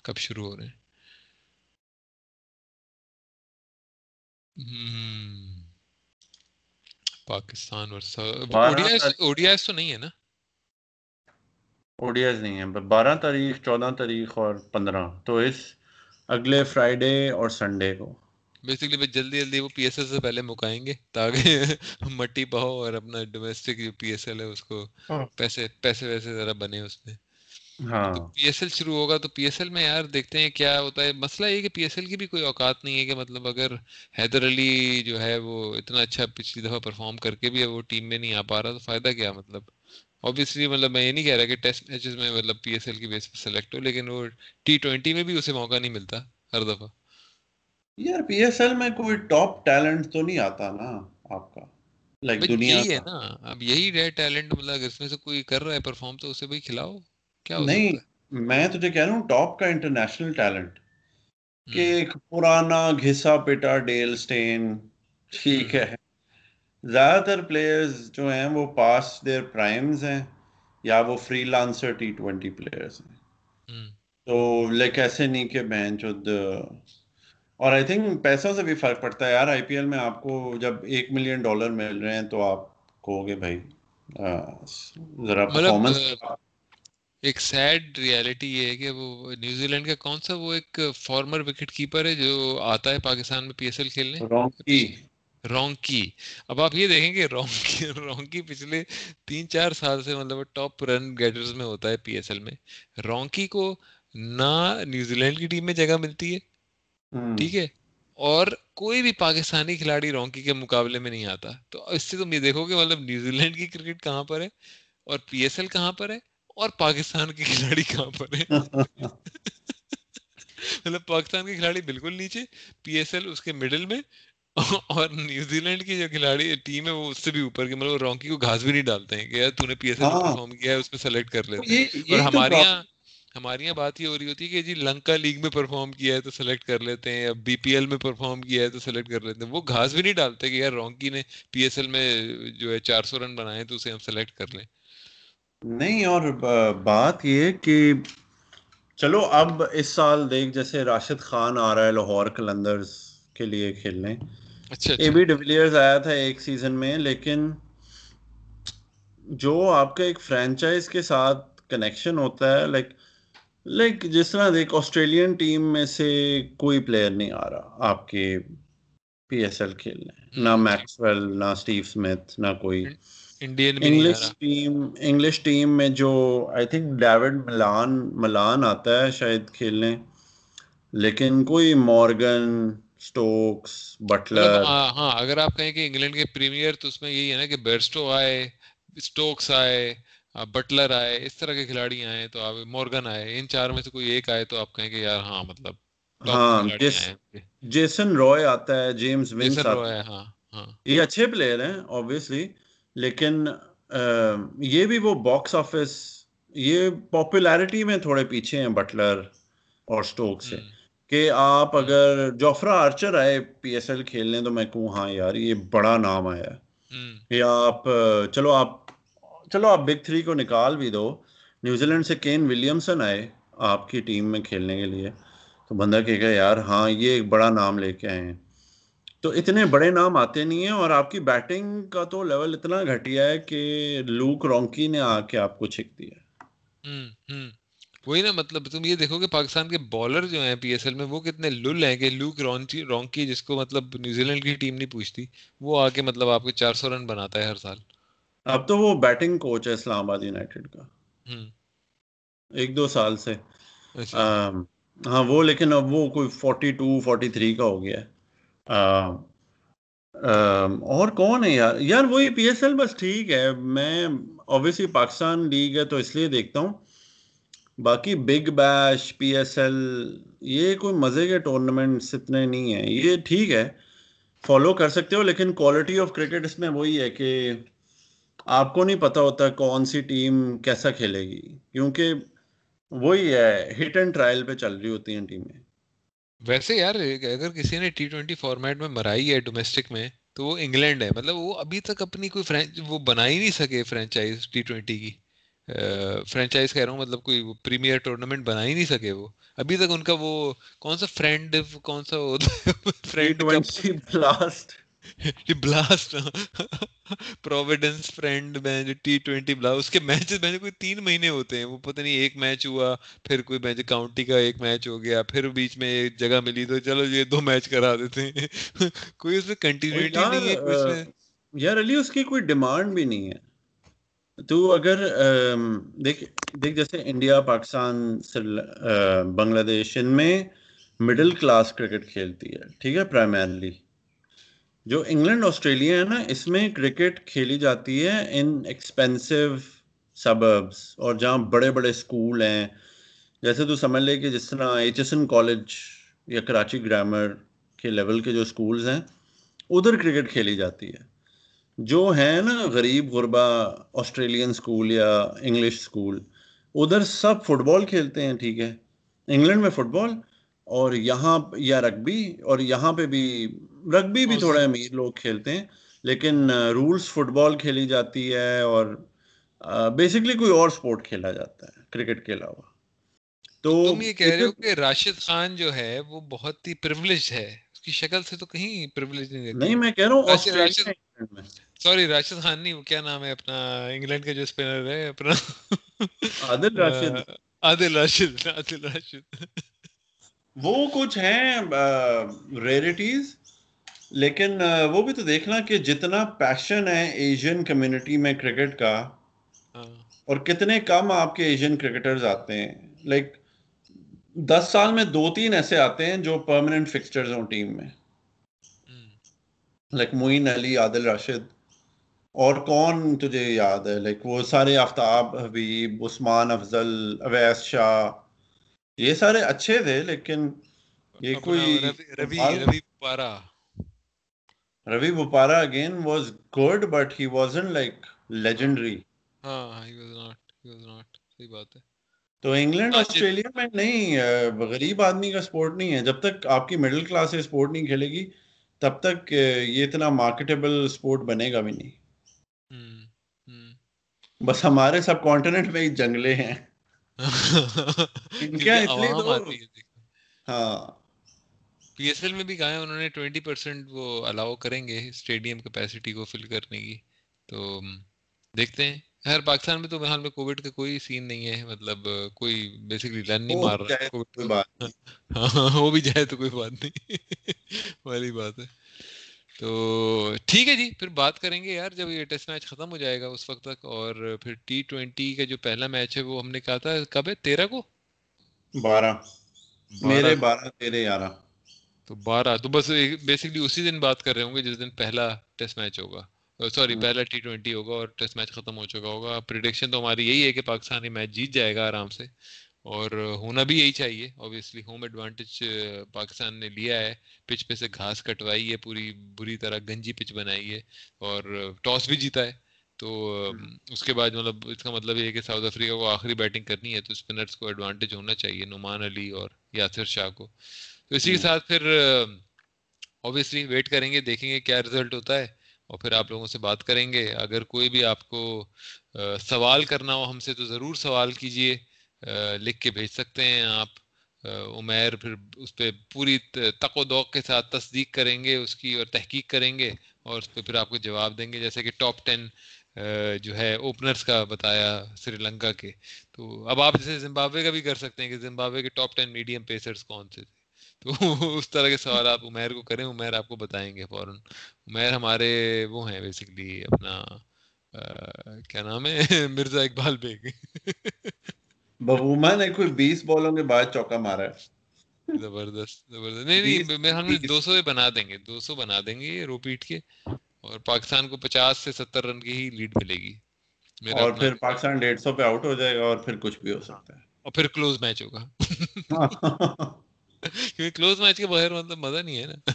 کب شروع ہو رہے ہیں۔ پاکستان اوڈیاز تو نہیں ہے نا؟
اوڈیاز نہیں ہے بارہ تاریخ چودہ تاریخ اور پندرہ تو اس اگلے فرائیڈے اور سنڈے کو۔
بیسکلی بس جلدی جلدی وہ پی ایس ایل سے پہلے مکائیں گے تاکہ [LAUGHS] مٹی پاؤ اور اپنا ڈومیسٹک جو پی ایس ایل ہے اس کو ہاں۔ پیسے پیسے ویسے ذرا بنے اس میں۔ ہاں۔ پی ایس ایل شروع ہوگا تو پی ایس ایل میں یار دیکھتے ہیں کیا ہوتا ہے۔ مسئلہ یہ کہ پی ایس ایل کی بھی کوئی اوقات نہیں ہے کہ مطلب اگر حیدر علی جو ہے وہ اتنا اچھا پچھلی دفعہ پرفارم کر کے بھی وہ ٹیم میں نہیں آ پا رہا تو فائدہ کیا مطلب؟ اوبیسلی مطلب میں یہ نہیں کہہ رہا کہ ٹیسٹ میچز میں مطلب پی ایس ایل کی بیس پہ سلیکٹ ہو لیکن وہ ٹی ٹوینٹی میں بھی اسے موقع نہیں ملتا ہر دفعہ۔
یار پی ایس ایل میں کوئی ٹاپ ٹیلنٹ تو نہیں آتا نا آپ کا؟ لائک دنیا
یہی ہے نا اب یہی ریڈ ٹیلنٹ مطلب اس میں سے کوئی کر رہا ہے پرفارم تو اسے بھائی کھلاؤ۔ کیا
نہیں میں تجھے کہہ رہا ہوں ٹاپ کا انٹرنیشنل ٹیلنٹ۔ کہ ایک پرانا گھسا پیٹا ڈیل سٹین ٹھیک ہے۔ زیادہ تر پلیئرز جو ہیں وہ پاس دیر پرائمز ہیں یا وہ freelancer T twenty players ہیں تو لیک ایسے نہیں کہ بہن چود اور آئی تھنک پیسوں سے بھی فرق پڑتا ہے۔ یار آئی پی ایل میں آپ کو جب ایک ملین ڈالر مل رہے ہیں تو آپ کہو گے بھائی ذرا پرفارمنس
مطلب، ایک سیڈ ریالٹی یہ ہے کہ وہ نیوزی لینڈ کا کون سا وہ ایک فارمر وکٹ کیپر ہے جو آتا ہے پاکستان میں پی ایس ایل کھیلنے؟ رونکی۔ اب آپ یہ دیکھیں گے رونکی رونکی پچھلے تین چار سال سے مطلب ٹاپ رن گیٹرز میں ہوتا ہے پی ایس ایل میں۔ رونکی کو نہ نیوزی لینڈ کی ٹیم میں جگہ ملتی ہے۔ ٹھیک ہے۔ اور کوئی بھی پاکستانی کھلاڑی رونکی کے مقابلے میں نہیں آتا۔ تو اس سے تم یہ دیکھو کہ مطلب نیوزی لینڈ کی کرکٹ کہاں پر ہے اور پی ایس ایل کہاں پر ہے؟ اور پاکستان کے کھلاڑی کہاں پر ہے [LAUGHS] مطلب پاکستان کے کھلاڑی بالکل نیچے پی ایس ایل اس کے مڈل میں اور نیوزی لینڈ کی جو کھلاڑی ٹیم ہے وہ اس سے بھی اوپر کی مطلب رونکی کو گھاس بھی نہیں ڈالتے ہیں کہ یار تو نے پی ایس ایل پرفارم کیا ہے اس میں سلیکٹ کر لیتے ہیں۔ اور ہمارے یہاں ہماری یہاں بات یہ ہو رہی ہوتی ہے کہ جی لنکا لیگ میں پرفارم کیا ہے تو سلیکٹ کر لیتے ہیں بی پی ایل میں پرفارم کیا ہے تو سلیکٹ کر لیتے ہیں۔ وہ گھاس بھی نہیں ڈالتے کہ یار رونکی نے پی ایس ایل میں جو ہے چار سو رن بنائے تو اسے ہم سلیکٹ کر لیں۔
نہیں اور بات یہ کہ چلو اب اس سال دیکھ جیسے راشد خان آ رہا ہے لاہور کلندرز کے لیے کھیلنے۔ اے بی ڈیویلیئرز آیا تھا ایک سیزن میں لیکن جو آپ کا ایک فرینچائز کے ساتھ کنیکشن ہوتا ہے لائک لائک جس طرح دیکھ آسٹریلین ٹیم میں سے کوئی پلیئر نہیں آ رہا آپ کے پی ایس ایل کھیلنے۔ نہ میکسویل نہ اسٹیو اسمتھ نہ کوئی۔ انگلش ٹیم انگلش ٹیم میں جو آئی تھنک ڈیوڈ ملان ملان آتا ہے شاید کھیلنے. لیکن کوئی سٹوکس بٹلر
مطلب، ہاں اگر آپ کہیں کہ انگلینڈ کے پریمیئر تو اس میں یہی ہے نا کہ بیرسٹو آئے سٹوکس آئے بٹلر آئے اس طرح کے کھلاڑی آئے تو آپ مورگن آئے ان چار میں سے کوئی ایک آئے تو آپ کہیں کہ یار ہاں مطلب
ہاں جیسن روئے آتا ہے جیمز ونس آتا ہے۔ ہاں ہاں۔ یہ اچھے پلیئر ہیں obviously لیکن یہ بھی وہ باکس آفس یہ پاپولیرٹی میں تھوڑے پیچھے ہیں بٹلر اور سٹوک سے کہ آپ اگر جوفرا آرچر آئے پی ایس ایل کھیلنے تو میں کہوں ہاں یار یہ بڑا نام آیا۔ یا آپ چلو آپ چلو آپ بگ تھری کو نکال بھی دو۔ نیوزی لینڈ سے کین ولیمسن آئے آپ کی ٹیم میں کھیلنے کے لیے۔ تو بندہ کہے گا یار ہاں یہ ایک بڑا نام لے کے آئے ہیں۔ تو اتنے بڑے نام آتے نہیں ہیں اور آپ کی بیٹنگ کا تو لیول اتنا گھٹیا ہے کہ لوک رونکی نے آ کے آپ کو چھک دیا
وہی نا مطلب تم یہ دیکھو کہ پاکستان کے بالر جو ہیں پی ایس ایل میں وہ کتنے لل ہیں کہ لوک رونکی جس کو مطلب نیوزی لینڈ کی ٹیم نہیں پوچھتی وہ آ کے مطلب آپ کے چار سو رن بناتا ہے ہر سال۔
اب تو وہ بیٹنگ کوچ ہے اسلام آباد یونائٹیڈ کا۔ ایک دو سال سے۔ اچھا۔ ہاں وہ لیکن اب وہ کوئی فورٹی ٹو فورٹی تھری کا ہو گیا ہے۔ اور کون ہے یار؟ یار وہی پی ایس ایل بس ٹھیک ہے۔ میں اوبیسلی پاکستان لیگ ہے تو اس لیے دیکھتا ہوں۔ باقی بگ بیش پی ایس ایل یہ کوئی مزے کے ٹورنامنٹس اتنے نہیں ہیں۔ یہ ٹھیک ہے۔ فالو کر سکتے ہو، لیکن کوالٹی آف کرکٹ اس میں وہی ہے کہ آپ کو نہیں پتا ہوتا کون سی ٹیم کیسا کھیلے گی۔ کیونکہ وہی ہے ہٹ اینڈ ٹرائل پہ چل رہی ہوتی ہیں ٹیمیں۔
ویسے یار، اگر کسی نے ٹی ٹوینٹی فارمیٹ میں مرائی ہے ڈومیسٹک میں، تو وہ انگلینڈ ہے۔ مطلب وہ ابھی تک اپنی کوئی فرینچ وہ بنا ہی نہیں سکے فرینچائز ٹی ٹوینٹی کی۔ فرینچائز کہہ رہا ہوں مطلب کوئی پریمیئر ٹورنامنٹ بنا ہی نہیں سکے وہ۔ ابھی تک ان کا وہ، کون سا فرینڈ کون سا ہوتا ہے؟ [LAUGHS] Friend blast blast provident friend میں جو ٹی ٹوینٹی بلا اس کے میچز میں کوئی تین مہینے ہوتے ہیں وہ پتہ نہیں ایک میچ ہوا پھر کوئی میچ کاؤنٹی کا ایک میچ ہو گیا پھر بیچ میں ایک جگہ ملی تو چلو یہ دو میچ کرا دیتے ہیں۔ [LAUGHS] کوئی اس میں کنٹینیوٹی نہیں ہے
یار علی اس کی کوئی ڈیمانڈ بھی نہیں ہے۔ تو اگر دیکھ دیکھ جیسے انڈیا پاکستان بنگلہ دیش ان میں مڈل کلاس کرکٹ کھیلتی ہے ٹھیک ہے پرائمرلی جو انگلینڈ آسٹریلیا ہے نا، اس میں کرکٹ کھیلی جاتی ہے ان ایکسپینسو سبربس اور جہاں بڑے بڑے اسکول ہیں۔ جیسے تو سمجھ لے کہ جس طرح ایچ ایس این کالج یا کراچی گرامر کے لیول کے جو اسکولز ہیں، ادھر کرکٹ کھیلی جاتی ہے۔ جو ہیں نا غریب غربا آسٹریلین اسکول یا انگلش اسکول ادھر سب فٹ بال کھیلتے ہیں، ٹھیک ہے۔ انگلینڈ میں فٹ بال اور یہاں یا رگبی اور یہاں پہ بھی رگبی بھی تھوڑے امیر لوگ کھیلتے ہیں لیکن رولس فٹ بال کھیلی جاتی ہے اور بیسکلی کوئی اور سپورٹ کھیلا جاتا ہے کرکٹ کے علاوہ۔
تو تم یہ کہہ رہے ہو کہ راشد خان جو ہے وہ بہت ہی پریولیج ہے۔ اس کی شکل سے تو کہیں پریولیج نہیں
نہیں میں کہہ رہا ہوں
سوری راشد خان نہیں وہ کیا نام ہے اپنا انگلینڈ کا جو اسپنر ہے اپنا۔
عادل راشد۔
عادل راشد عادل راشد۔
وہ کچھ ہیں ریئرٹیز لیکن وہ بھی تو دیکھنا کہ جتنا پیشن ہے ایشین کمیونٹی میں کرکٹ کا ہاں۔ اور کتنے کم آپ کے ایشین کرکٹرز آتے ہیں۔ لائک دس سال میں دو تین ایسے آتے ہیں جو پرماننٹ فکسچرز ہوں ٹیم میں۔ لائک معین علی عادل راشد اور کون تجھے یاد ہے؟ لائک وہ سارے آفتاب حبیب عثمان افضل اویس شاہ یہ سارے اچھے تھے لیکن یہ کوئی
روی روی پارا
Ravi Bopara again was good, but he wasn't like legendary.
ہاں he was not. He was not. صحیح بات ہے.
تو انگلینڈ آسٹریلیا میں نہیں غریب آدمی کا سپورٹ نہیں ہے جب تک آپ کی مڈل کلاس سے سپورٹ نہیں کھیلے گی تب تک یہ اتنا مارکیٹیبل سپورٹ بنے گا بھی نہیں بس ہمارے سب کانٹیننٹ میں ہی جنگلے ہیں
ہاں پی ایس ایل میں بھی کہا ہے انہوں نے ٹوینٹی پرسینٹ وہ الاؤ کریں گے اسٹیڈیم کیپیسٹی کو فل کرنے کی۔ تو دیکھتے ہیں۔ خیر پاکستان میں تو بہرحال میں کووڈ کا کوئی سین نہیں ہے۔ مطلب کوئی بیسکلی لرن نہیں مار رہا ہاں [LAUGHS] وہ بھی جائے تو کوئی بات نہیں۔ [LAUGHS] والی بات ہے۔ تو ٹھیک ہے جی پھر بات کریں گے یار۔ جب یہ ٹیسٹ میچ ختم ہو جائے گا اس وقت تک اور پھر ٹی ٹوینٹی کا جو پہلا میچ ہے وہ ہم نے کہا تھا کب ہے؟ تیرہ کو؟
بارہ۔ میرے بارہ تیرے گیارہ
تو بارہ تو بس بیسکلی اسی دن بات کر رہے ہوں گے جس دن پہلا ٹیسٹ میچ ہوگا. سوری پہلا ٹی ٹوینٹی ہوگا اور ٹیسٹ میچ ختم ہو چکا ہوگا. پریڈکشن تو ہماری یہی ہے کہ پاکستان یہ میچ جیت جائے گا آرام سے. اور ہونا بھی یہی چاہیے. اوبیسلی ہوم ایڈوانٹیج پاکستان نے لیا ہے. پچ پہ سے گھاس کٹوائی ہے. پوری بری طرح گنجی پچ بنائی ہے. اور ٹاس بھی جیتا ہے. تو اس کے بعد مطلب اس کا مطلب یہ ہے کہ ساؤتھ افریقہ کو آخری بیٹنگ کرنی ہے تو اسپنرس کو ایڈوانٹیج ہونا چاہیے. نعمان علی اور یاسر شاہ کو. تو اسی کے ساتھ پھر اوبیسلی ویٹ کریں گے دیکھیں گے کیا رزلٹ ہوتا ہے اور پھر آپ لوگوں سے بات کریں گے۔ اگر کوئی بھی آپ کو سوال کرنا ہو ہم سے تو ضرور سوال کیجیے لکھ کے بھیج سکتے ہیں آپ۔ عمیر پھر اس پہ پوری تق و دوق کے ساتھ تصدیق کریں گے اس کی اور تحقیق کریں گے اور اس پہ پھر آپ کو جواب دیں گے۔ جیسے کہ ٹاپ ٹین جو ہے اوپنرس کا بتایا سری لنکا کے۔ تو اب آپ جیسے زمبابوے کا بھی کر سکتے ہیں کہ زمبابوے کے ٹاپ ٹین میڈیم پیسرس کون سے تھے؟ تو اس طرح کے سوال آپ عمیر کو کریں عمیر آپ کو بتائیں گے فوراً۔ عمیر ہمارے وہ ہیں بیسکلی اپنا کیا نام ہے؟ [LAUGHS] مرزا اقبال بیگ۔
نے کوئی بیس بالوں کے بعد چوکا مارا ہے۔
زبردست زبردست۔ نہیں نہیں ہم دو سو بنا دیں گے دو سو بنا دیں گے رو پیٹ کے۔ اور پاکستان کو پچاس سے ستر رن کی ہی لیڈ ملے گی۔
اور پھر پاکستان ڈیڑھ سو پہ آؤٹ ہو جائے گا اور پھر کچھ بھی ہو سکتا ہے۔
اور پھر کلوز میچ ہوگا۔ [LAUGHS] کیونکہ کلوز میچ کے بغیر مطلب مزہ نہیں ہے نا۔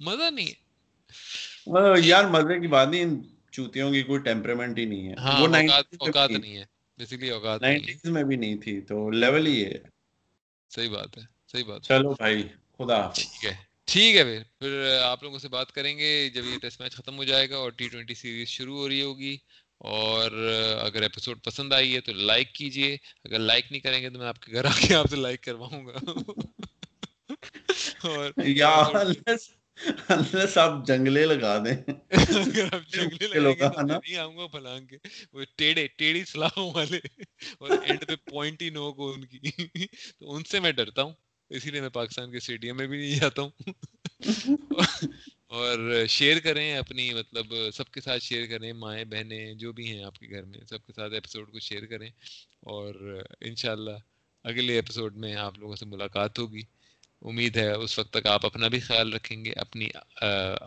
مزہ نہیں ہے۔
یار مزے کی بات نہیں چوتیوں کی کوئی ٹیمپرمنٹ ہی نہیں ہے۔
ہاں وہ اوقات نہیں ہے۔ اوقات
نائنٹیز میں بھی نہیں تھی تو لیول ہی ہے۔
صحیح بات ہے صحیح بات
چلو بھائی خدا
ٹھیک ہے ٹھیک ہے پھر۔ پھر آپ لوگوں سے بات کریں گے جب یہ ٹیسٹ میچ ختم ہو جائے گا اور ٹی ٹوینٹی سیریز شروع ہو رہی ہوگی۔ اور اگر ایپیسوڈ پسند آئی ہے تو لائک کیجیے۔ اگر لائک نہیں کریں گے تو میں آپ کے گھر آ کے آپ سے لائک کرواؤں گا۔ [LAUGHS]
آپ جنگلے لگا دیں۔
اگر آپ جنگلے نہیں آؤں گا پھلانگ کے۔ وہ ٹیڑے ٹیڑی والے۔ اور اینڈ پہ پوائنٹ ہی ان کی۔ تو ان سے میں ڈرتا ہوں۔ اسی لیے میں پاکستان کے اسٹیڈیم میں بھی نہیں جاتا ہوں۔ اور شیئر کریں اپنی مطلب سب کے ساتھ شیئر کریں مائیں بہنیں جو بھی ہیں آپ کے گھر میں سب کے ساتھ ایپیسوڈ کو شیئر کریں۔ اور انشاءاللہ اگلے ایپیسوڈ میں آپ لوگوں سے ملاقات ہوگی۔ امید ہے اس وقت تک آپ اپنا بھی خیال رکھیں گے، اپنی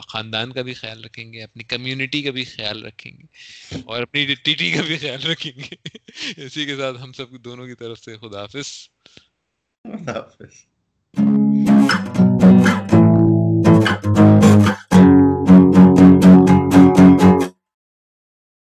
خاندان کا بھی خیال رکھیں گے، اپنی کمیونٹی کا بھی خیال رکھیں گے اور اپنی ٹی ٹی کا بھی خیال رکھیں گے۔ اسی کے ساتھ ہم سب دونوں کی طرف سے خدا حافظ۔ خدا حافظ۔